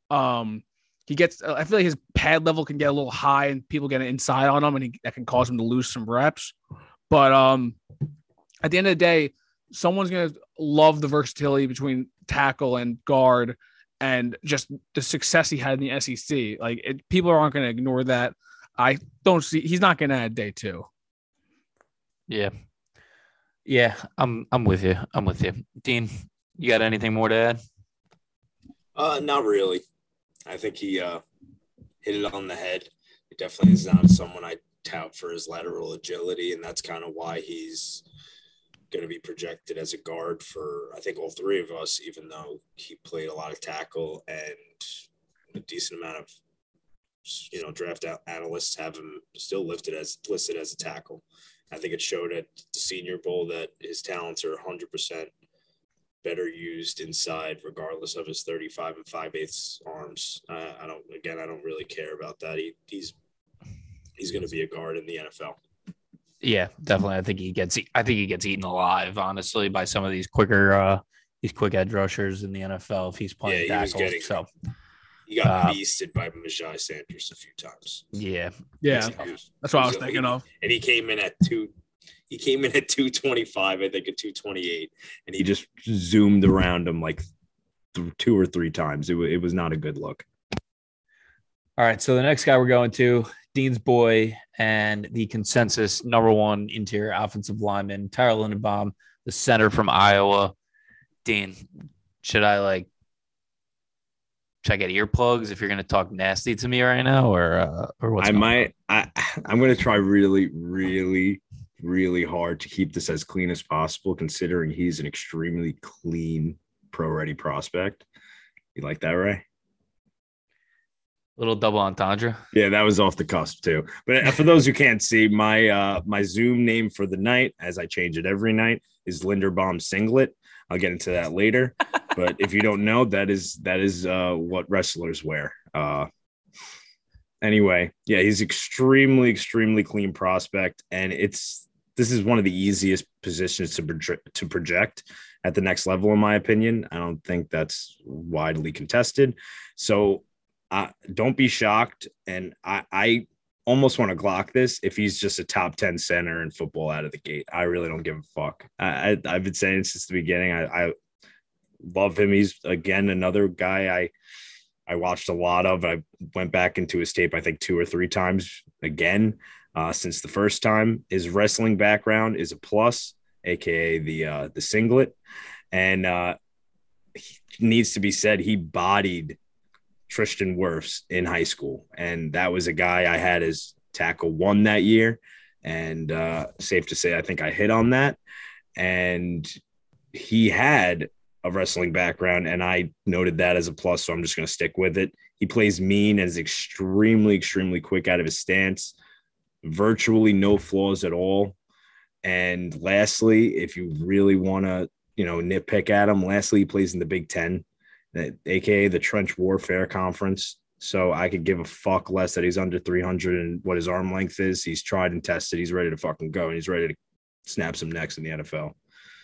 Um, he gets I feel like his pad level can get a little high, and people get an inside on him, and he, that can cause him to lose some reps. But um, at the end of the day, someone's gonna love the versatility between tackle and guard and just the success he had in the SEC. Like it, people aren't going to ignore that. I don't see he's not going to add day two. Yeah, yeah, I'm I'm with you. I'm with you, Dean. You got anything more to add? Uh, not really. I think he uh hit it on the head. It definitely is not someone I tout for his lateral agility, and that's kind of why he's going to be projected as a guard for I think all three of us, even though he played a lot of tackle and a decent amount of you know draft analysts have him still listed as listed as a tackle. I think it showed at the Senior Bowl that his talents are 100 percent better used inside, regardless of his 35 and 5 eighths arms. Uh, I don't again, I don't really care about that. He, he's he's going to be a guard in the NFL. Yeah, definitely. I think he gets. I think he gets eaten alive, honestly, by some of these quicker, uh these quick edge rushers in the NFL if he's playing yeah, he tackles. Getting, so he got uh, beasted by Myjai Sanders a few times. Yeah, yeah, was, that's what I was thinking he, of. And he came in at two. He came in at two twenty five, I think, at two twenty eight, and he, he just zoomed around him like th- two or three times. It, w- it was not a good look. All right, so the next guy we're going to Dean's boy and the consensus number one interior offensive lineman, Tyler Linderbaum, the center from Iowa. Dean, should I like should I get earplugs if you're going to talk nasty to me right now, or uh, or what? I might. On? I (sighs) I'm going to try really, really, really hard to keep this as clean as possible, considering he's an extremely clean, pro-ready prospect. You like that, Ray? Little double entendre. Yeah, that was off the cusp too. But uh, for those who (laughs) can't see, my uh my Zoom name for the night, as I change it every night, is Linderbaum Singlet. I'll get into that later. (laughs) but if you don't know, that is that is uh what wrestlers wear. Uh anyway, yeah, he's extremely, extremely clean prospect, and it's this is one of the easiest positions to project to project at the next level, in my opinion. I don't think that's widely contested. So uh, don't be shocked. And I, I almost want to Glock this if he's just a top 10 center in football out of the gate. I really don't give a fuck. I, I, have been saying since the beginning. I, I love him. He's again another guy I I watched a lot of. I went back into his tape, I think two or three times again uh, since the first time. His wrestling background is a plus, aka the uh, the singlet, and uh, needs to be said he bodied Tristan Wirfs in high school. And that was a guy I had as tackle one that year. And uh, safe to say, I think I hit on that. And he had a wrestling background, and I noted that as a plus. So I'm just going to stick with it. He plays mean and is extremely, extremely quick out of his stance, virtually no flaws at all. And lastly, if you really want to, you know, nitpick at him, lastly, he plays in the Big Ten aka the Trench Warfare Conference. So I could give a fuck less that he's under 300 and what his arm length is. He's tried and tested. He's ready to fucking go and he's ready to snap some necks in the NFL.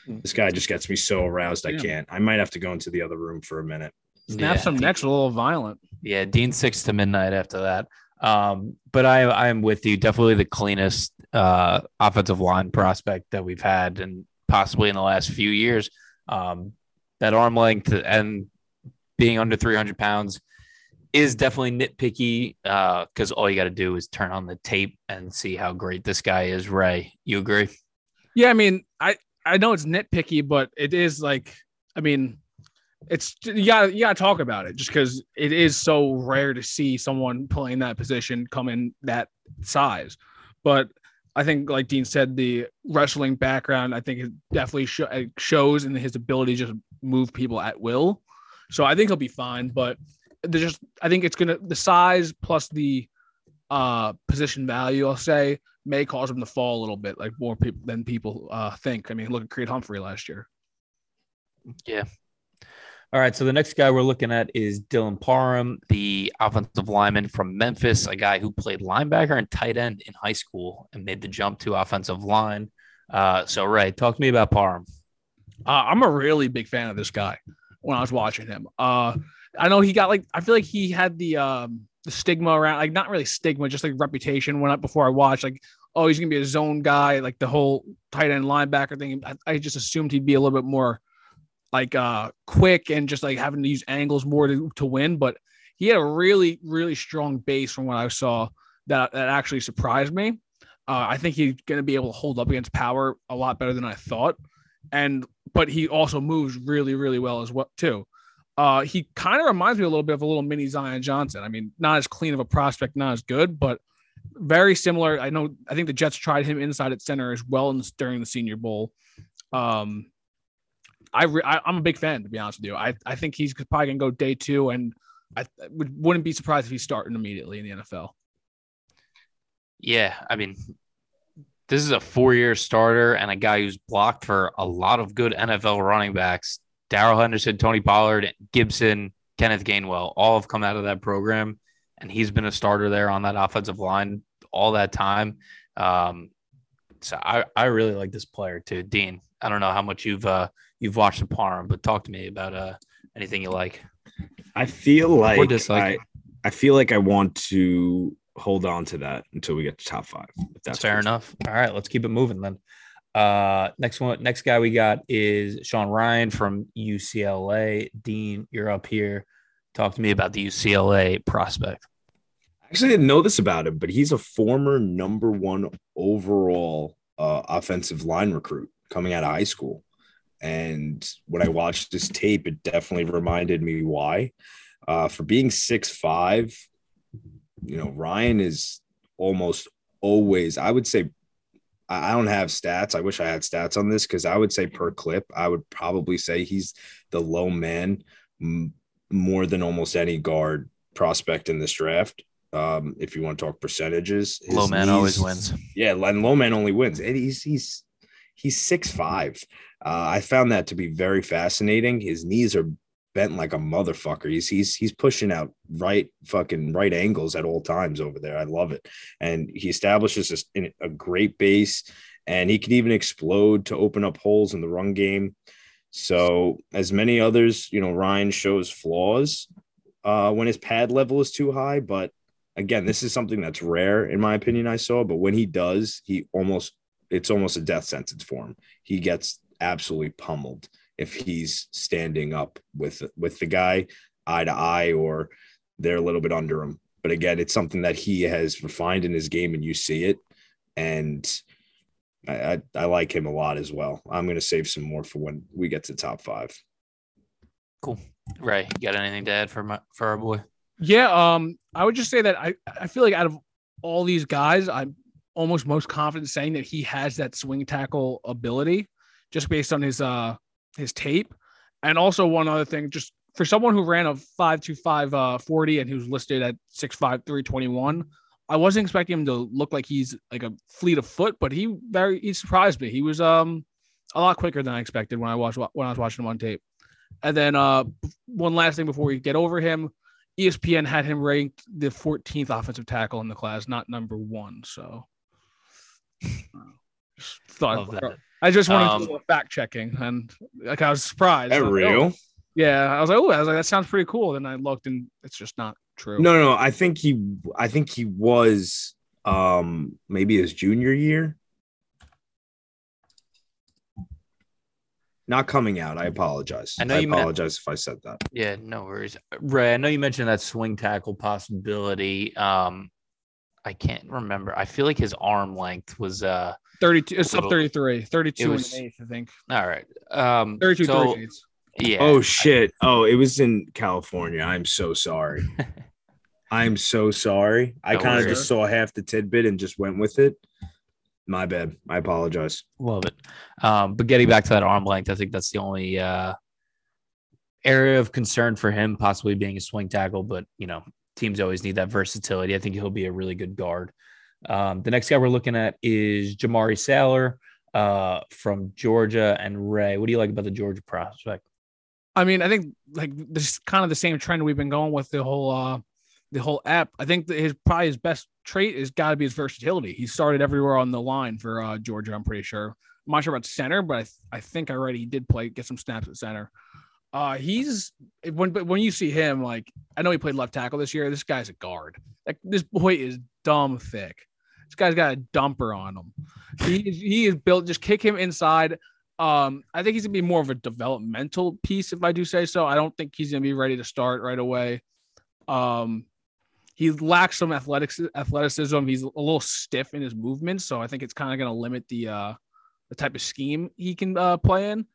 Hmm. This guy just gets me so aroused. I can't. I might have to go into the other room for a minute. Snap yeah, some necks a little violent. Yeah, Dean six to midnight after that. Um, but I I am with you. Definitely the cleanest uh, offensive line prospect that we've had, and possibly in the last few years. Um, that arm length and being under 300 pounds is definitely nitpicky because uh, all you got to do is turn on the tape and see how great this guy is. Ray, you agree? Yeah, I mean, I I know it's nitpicky, but it is like, I mean, it's you got you got to talk about it just because it is so rare to see someone playing that position come in that size. But I think, like Dean said, the wrestling background I think it definitely sh- shows in his ability to just move people at will. So I think he'll be fine, but there's just I think it's gonna the size plus the uh position value, I'll say, may cause him to fall a little bit, like more people than people uh think. I mean, look at Creed Humphrey last year. Yeah. All right. So the next guy we're looking at is Dylan Parham, the offensive lineman from Memphis, a guy who played linebacker and tight end in high school and made the jump to offensive line. Uh, so, Ray, talk to me about Parham. Uh, I'm a really big fan of this guy when I was watching him. Uh, I know he got like I feel like he had the um the stigma around like not really stigma, just like reputation went up before I watched like oh he's gonna be a zone guy like the whole tight end linebacker thing. I, I just assumed he'd be a little bit more like uh quick and just like having to use angles more to, to win, but he had a really really strong base from what I saw that that actually surprised me. Uh, I think he's going to be able to hold up against power a lot better than I thought and but he also moves really, really well as well too. Uh, he kind of reminds me a little bit of a little mini Zion Johnson. I mean, not as clean of a prospect, not as good, but very similar. I know. I think the Jets tried him inside at center as well in, during the Senior Bowl. Um, I, re- I am a big fan to be honest with you. I I think he's probably gonna go day two, and I would, wouldn't be surprised if he's starting immediately in the NFL. Yeah, I mean, this is a four-year starter and a guy who's blocked for a lot of good NFL running backs. Darrell Henderson, Tony Pollard, Gibson, Kenneth Gainwell, all have come out of that program, and he's been a starter there on that offensive line all that time. Um, so I, I really like this player too, Dean. I don't know how much you've uh, you've watched the Parham, but talk to me about uh, anything you like. I feel like I, I feel like I want to hold on to that until we get to top five. that's fair enough. All right, let's keep it moving then. Uh, next one, next guy we got is Sean Rhyan from UCLA. Dean, you're up here. Talk to me about the UCLA prospect. Actually, I didn't know this about him, but he's a former number one overall uh, offensive line recruit coming out of high school. And when I watched this tape, it definitely reminded me why. Uh, for being six five, you know, Rhyan is almost always, I would say, I don't have stats. I wish I had stats on this because I would say per clip, I would probably say he's the low man m- more than almost any guard prospect in this draft. Um, if you want to talk percentages, low man always wins. Yeah, and low man only wins. And he's he's he's six five. Uh, I found that to be very fascinating. His knees are bent like a motherfucker. He's he's he's pushing out right fucking right angles at all times over there. I love it, and he establishes a, a great base, and he can even explode to open up holes in the run game. So, as many others, you know, Rhyan shows flaws uh, when his pad level is too high, but again, this is something that's rare in my opinion. I saw, but when he does, he almost it's almost a death sentence for him. He gets absolutely pummeled if he's standing up with with the guy eye to eye or they're a little bit under him. But again, it's something that he has refined in his game, and you see it. And I, I, I like him a lot as well. I'm going to save some more for when we get to top five. Cool, Ray. You got anything to add for my for our boy? Yeah, um, I would just say that I I feel like out of all these guys, I'm almost most confident saying that he has that swing tackle ability, just based on his uh his tape. And also one other thing, just for someone who ran a five two five uh 40 and who's listed at six five three twenty one, I wasn't expecting him to look like he's like a fleet of foot, but he very he surprised me. He was um a lot quicker than I expected when I watched when I was watching him on tape. And then uh one last thing before we get over him, ESPN had him ranked the 14th offensive tackle in the class, not number one. So (laughs) thought I just wanted um, to do a fact checking, and like I was surprised. At real? Oh. Yeah, I was like, oh, I was like, that sounds pretty cool. Then I looked, and it's just not true. No, no, I think he, I think he was, um, maybe his junior year. Not coming out. I apologize. I know I you apologize if I said that. Yeah, no worries. Ray, I know you mentioned that swing tackle possibility. Um, I can't remember. I feel like his arm length was uh 32 it's up 33 32 was, and eighth i think. All right um 32 so, yeah. Oh shit. Oh it was in california. I'm so sorry. (laughs) I'm so sorry. I kind of just saw half the tidbit and just went with it. My bad. I apologize. Love it. Um but getting back to that arm length i think that's the only uh area of concern for him possibly being a swing tackle but you know teams always need that versatility. I think he'll be a really good guard um, the next guy we're looking at is Jamari Salyer uh, from Georgia and Ray. What do you like about the Georgia prospect? I mean, I think like this is kind of the same trend we've been going with the whole uh, the whole app. I think his probably his best trait has got to be his versatility. He started everywhere on the line for uh, Georgia. I'm pretty sure. I'm not sure about center, but I, th- I think already he did play get some snaps at center. Uh, he's when when you see him, like I know he played left tackle this year. This guy's a guard. Like this boy is dumb thick. This guy's got a dumper on him. He he is built. Just kick him inside. Um, I think he's gonna be more of a developmental piece, if I do say so. I don't think he's gonna be ready to start right away. Um, he lacks some athletics athleticism. He's a little stiff in his movements, so I think it's kind of gonna limit the uh the type of scheme he can uh, play in.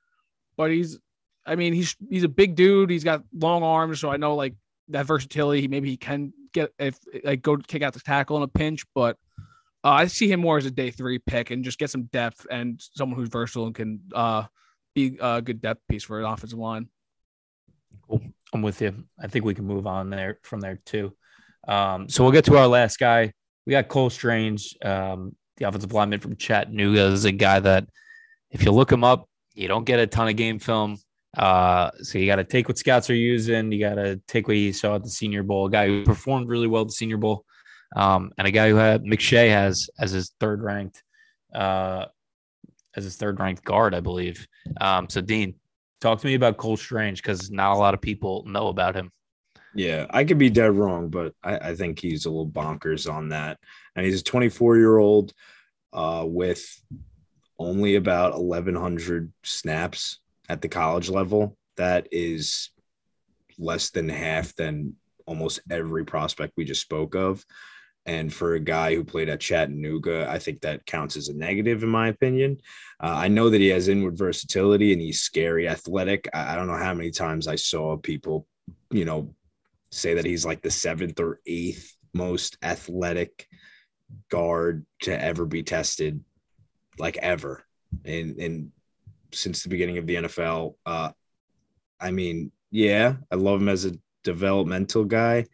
But he's, I mean, he's he's a big dude. He's got long arms, so I know like that versatility. Maybe he can get if like go kick out the tackle in a pinch, but Uh, I see him more as a day three pick and just get some depth and someone who's versatile and can uh, be a good depth piece for an offensive line. Cool. I'm with you. I think we can move on there from there too. Um, so we'll get to our last guy. We got Cole Strange, um, the offensive lineman from Chattanooga. This is a guy that, if you look him up, you don't get a ton of game film. Uh, so you got to take what scouts are using. You got to take what you saw at the Senior Bowl. A guy who performed really well at the Senior Bowl, um, and a guy who had McShay has as his third ranked, uh, as his third ranked guard, I believe. Um, so Dean, talk to me about Cole Strange because not a lot of people know about him. Yeah, I could be dead wrong, but I, I think he's a little bonkers on that. And he's a 24 year old uh, with only about 1,100 snaps at the college level. That is less than half than almost every prospect we just spoke of. And for a guy who played at Chattanooga, I think that counts as a negative, in my opinion. Uh, I know that he has inward versatility and he's scary, athletic. I, I don't know how many times I saw people, you know, say that he's like the seventh or eighth most athletic guard to ever be tested, like ever. And, and since the beginning of the NFL. Uh, I mean, yeah, I love him as a developmental guy,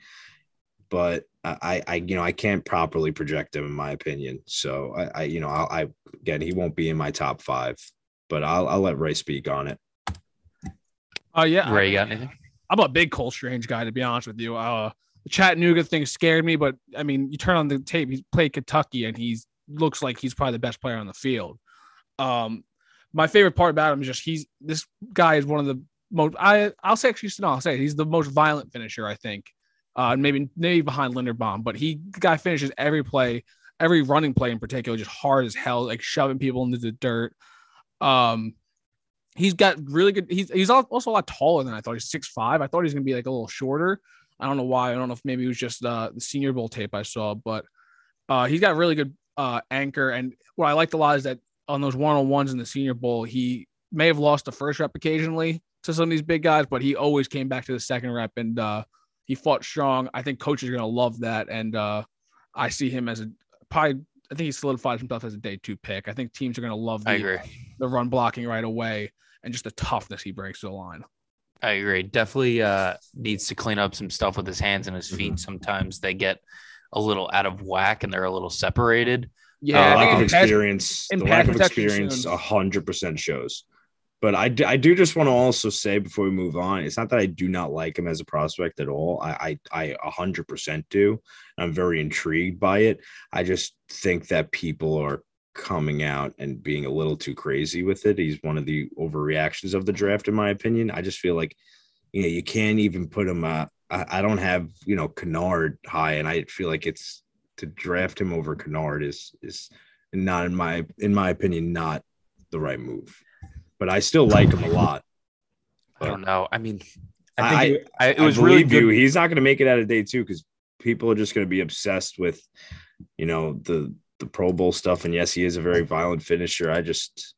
but I, I, you know, I can't properly project him in my opinion. So I, I you know, I, I again, he won't be in my top five, but I'll, I'll let Ray speak on it. Oh uh, yeah, Ray, you got anything? I'm a big Cole Strange guy, to be honest with you. Uh, the Chattanooga thing scared me, but I mean, you turn on the tape, he's played Kentucky, and he's looks like he's probably the best player on the field. Um, my favorite part about him is just he's this guy is one of the most I I'll say actually no, I'll say he's the most violent finisher, I think. Uh, maybe maybe behind Linderbaum, but he guy finishes every play, every running play in particular, just hard as hell, like shoving people into the dirt. Um, he's got really good. He's he's also a lot taller than I thought. He's six five. I thought he was gonna be like a little shorter. I don't know why. I don't know if maybe it was just uh, the Senior Bowl tape I saw, but uh, he's got really good uh, anchor. And what I liked a lot is that on those one on ones in the Senior Bowl, he may have lost the first rep occasionally to some of these big guys, but he always came back to the second rep and uh, he fought strong. I think coaches are going to love that. And uh, I see him as a probably, I think he solidified himself as a day two pick. I think teams are going to love the, the run blocking right away and just the toughness he brings to the line. I agree. Definitely uh, needs to clean up some stuff with his hands and his feet. Mm-hmm. Sometimes they get a little out of whack and they're a little separated. Yeah, uh, lack of experience. the lack of experience, hundred percent shows. But I, I do just want to also say before we move on, it's not that I do not like him as a prospect at all. I I a hundred percent do. I'm very intrigued by it. I just think that people are coming out and being a little too crazy with it. He's one of the overreactions of the draft, in my opinion. I just feel like, you know, you can't even put him. Uh, I, I don't have you know Kinnard high, and I feel like it's to draft him over Kinnard is is not in my in my opinion not the right move. But I still like him a lot. But I don't know. I mean, I think I, it, I, it was really good. You. He's not going to make it out of day two because people are just going to be obsessed with, you know, the the Pro Bowl stuff. And yes, he is a very violent finisher. I just,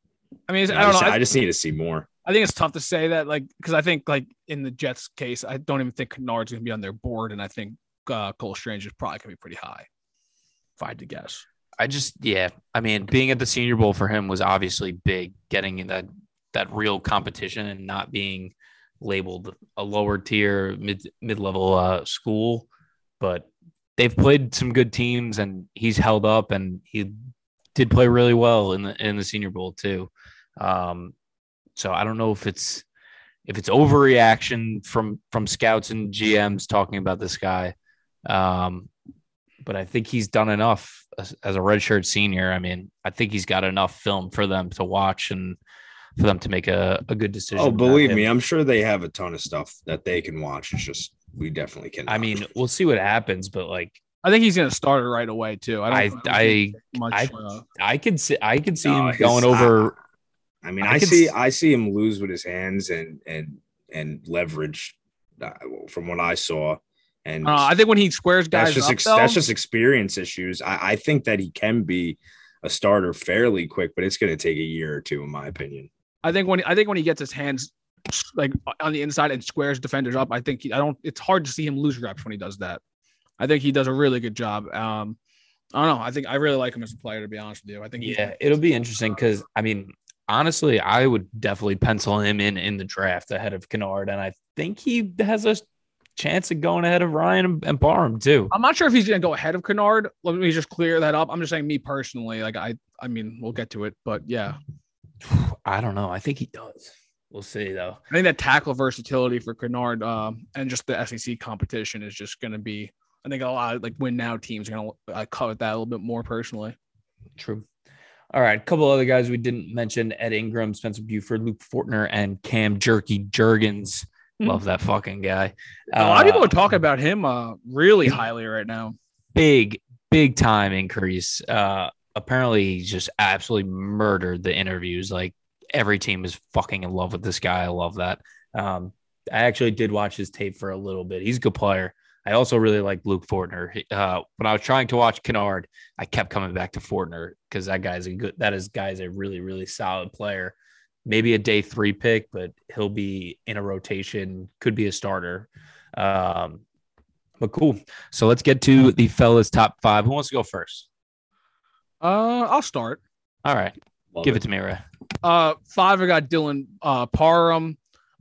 I mean, I, don't just, know. I just need to see more. I think it's tough to say that, like, because I think, like, in the Jets case, I don't even think Kinnard's going to be on their board, and I think uh, Cole Strange is probably going to be pretty high if I had to guess. I just, yeah. I mean, being at the Senior Bowl for him was obviously big, getting in that that real competition and not being labeled a lower tier mid mid level uh, school. But they've played some good teams, and he's held up, and he did play really well in the in the Senior Bowl too. Um, so I don't know if it's if it's overreaction from from scouts and GMs talking about this guy. Um, but I think he's done enough as, as a redshirt senior. I mean, I think he's got enough film for them to watch and for them to make a, a good decision. Oh, believe me, I'm sure they have a ton of stuff that they can watch. It's just we definitely can. I mean, we'll see what happens, but like I think he's going to start it right away too. I I I, much, I, uh, I could see I could see no, him going over. I, I mean, I, I see I see him lose with his hands and and and leverage. Uh, from what I saw, and uh, I think when he squares guys, that's just up, ex- though, that's just experience issues. I, I think that he can be a starter fairly quick, but it's going to take a year or two, in my opinion. I think when I think when he gets his hands like on the inside and squares defenders up, I think he, I don't. It's hard to see him lose reps when he does that. I think he does a really good job. Um, I don't know. I think I really like him as a player. To be honest with you, I think yeah, it'll be interesting because I mean, honestly, I would definitely pencil him in in the draft ahead of Kinnard, and I think he has a chance of going ahead of Rhyan and Parham too. I'm not sure if he's going to go ahead of Kinnard. Let me just clear that up. I'm just saying, me personally, like I, I mean, we'll get to it, but yeah, (sighs) I don't know. I think he does. We'll see though. I think that tackle versatility for Kinnard um, and just the SEC competition is just going to be. I think a lot of like win now teams are going to uh, covet that a little bit more personally. True. All right, a couple other guys we didn't mention: Ed Ingram, Spencer Burford, Luke Fortner, and Cam Jerky Jurgens. Mm-hmm. Love that fucking guy. A lot of people are talking about him uh, really highly right now. Big, big time increase. Uh, apparently, he just absolutely murdered the interviews. Like every team is fucking in love with this guy. I love that. Um, I actually did watch his tape for a little bit. He's a good player. I also really like Luke Fortner. Uh, when I was trying to watch Kinnard, I kept coming back to Fortner because that guy's a good. That is guy's a really really solid player maybe a day three pick, but he'll be in a rotation, could be a starter. Um, but cool. So let's get to the fellas top five. Who wants to go first? Uh, I'll start. All right. Love Give it. it. to me, Ray. Uh, five, I got Dylan uh, Parham.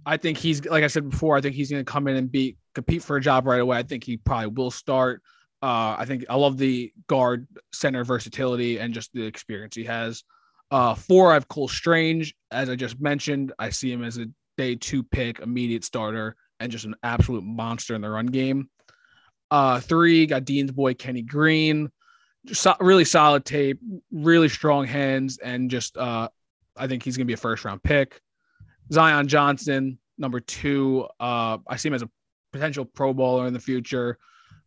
I think he's like I said before. I think he's going to come in and be compete for a job right away. I think he probably will start. Uh, I think I love the guard center versatility and just the experience he has. Uh, four, I have Cole Strange. As I just mentioned, I see him as a day two pick, immediate starter, and just an absolute monster in the run game. Uh, three, got Dean's boy Kenny Green. Just so, really solid tape, really strong hands, and just uh, I think he's gonna be a first round pick. Zion Johnson, number two. Uh, I see him as a potential Pro Bowler in the future,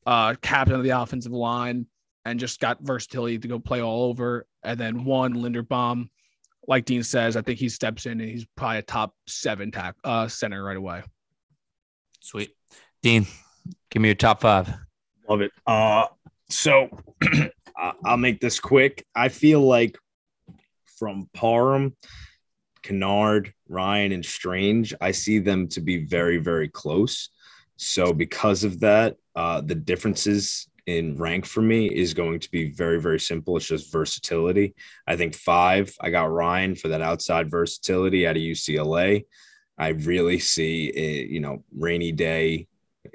uh, captain of the offensive line and just got versatility to go play all over. And then one Linderbaum, like Dean says, I think he steps in and he's probably a top seven tack uh, center right away. Sweet, Dean, give me your top five. Love it. Uh, so (clears throat) I'll make this quick. I feel like from Parham, Kinnard, Rhyan, and Strange, I see them to be very, very close. So because of that, uh, the differences in rank for me is going to be very, very simple. It's just versatility. I think five, I got Rhyan for that outside versatility out of UCLA. I really see it, you know, rainy day.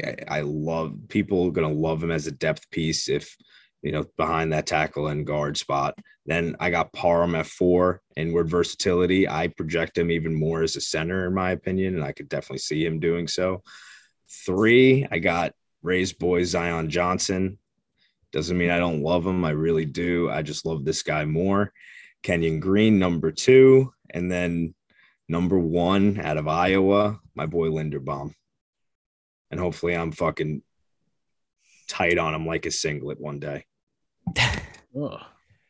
I, I love people going to love him as a depth piece if, you know, behind that tackle and guard spot. Then I got Parham at four, inward versatility. I project him even more as a center, in my opinion, and I could definitely see him doing so. Three, I got Ray's boy Zion Johnson. Doesn't mean I don't love him. I really do. I just love this guy more. Kenyon Green, number two. And then number one out of Iowa, my boy Linderbaum. And hopefully I'm fucking tight on him like a singlet one day.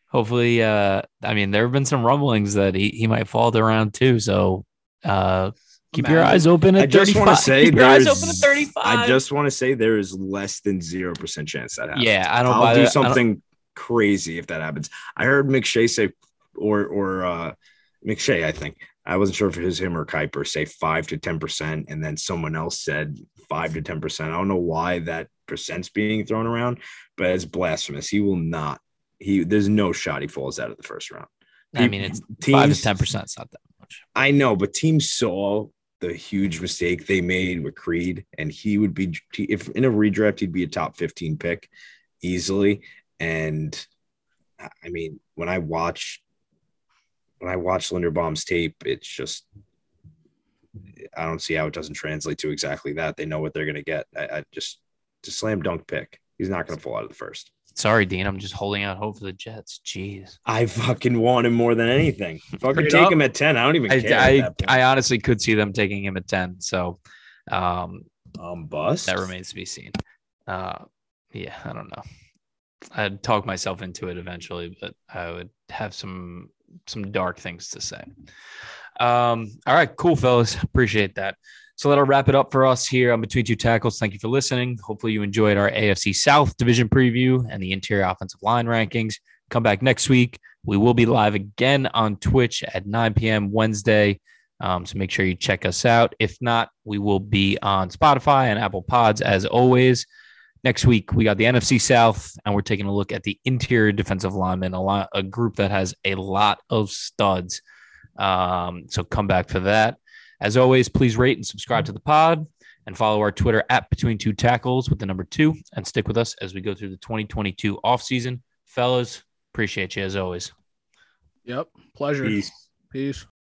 Hopefully, uh, I mean, there have been some rumblings that he, he might fall to round two. So uh, Keep your eyes open at I just want to say Keep your eyes open at 35. I just want to say there is less than 0% chance that happens. Yeah, I don't I'll do something crazy if that happens. I heard McShay say or or uh McShay, I think. I wasn't sure if it was him or Kiper say five to ten percent, and then someone else said five to ten percent. I don't know why that percent's being thrown around, but it's blasphemous. He will not. He there's no shot he falls out of the first round. I mean, it's teams, five to ten percent. It's not that much. I know, but teams saw the huge mistake they made with Creed, and he would be if in a redraft he'd be a top 15 pick easily. And I mean, when I watch when I watch Linderbaum's tape, it's just I don't see how it doesn't translate to exactly that. They know what they're gonna get. I, I just just slam dunk pick. He's not gonna fall out of the first. Sorry, Dean. I'm just holding out hope for the Jets. Jeez. I fucking want him more than anything. (laughs) Fucking take him at 10. I don't even care. I, I, I, honestly could see them taking him at 10. So um um bust. That remains to be seen. Uh yeah, I don't know. I'd talk myself into it eventually, but I would have some some dark things to say. Um, all right, cool fellas. Appreciate that. So that'll wrap it up for us here on Between Two Tackles. Thank you for listening. Hopefully, you enjoyed our AFC South division preview and the interior offensive line rankings. Come back next week. We will be live again on Twitch at 9 p.m. Wednesday. Um, so make sure you check us out. If not, we will be on Spotify and Apple Pods as always. Next week, we got the NFC South, and we're taking a look at the interior defensive linemen, a lot, a group that has a lot of studs. Um, so come back for that. As always, please rate and subscribe to the pod and follow our Twitter at Between Two Tackles with the number two, and stick with us as we go through the 2022 offseason. Fellas, appreciate you as always. Yep, pleasure. Peace. Peace.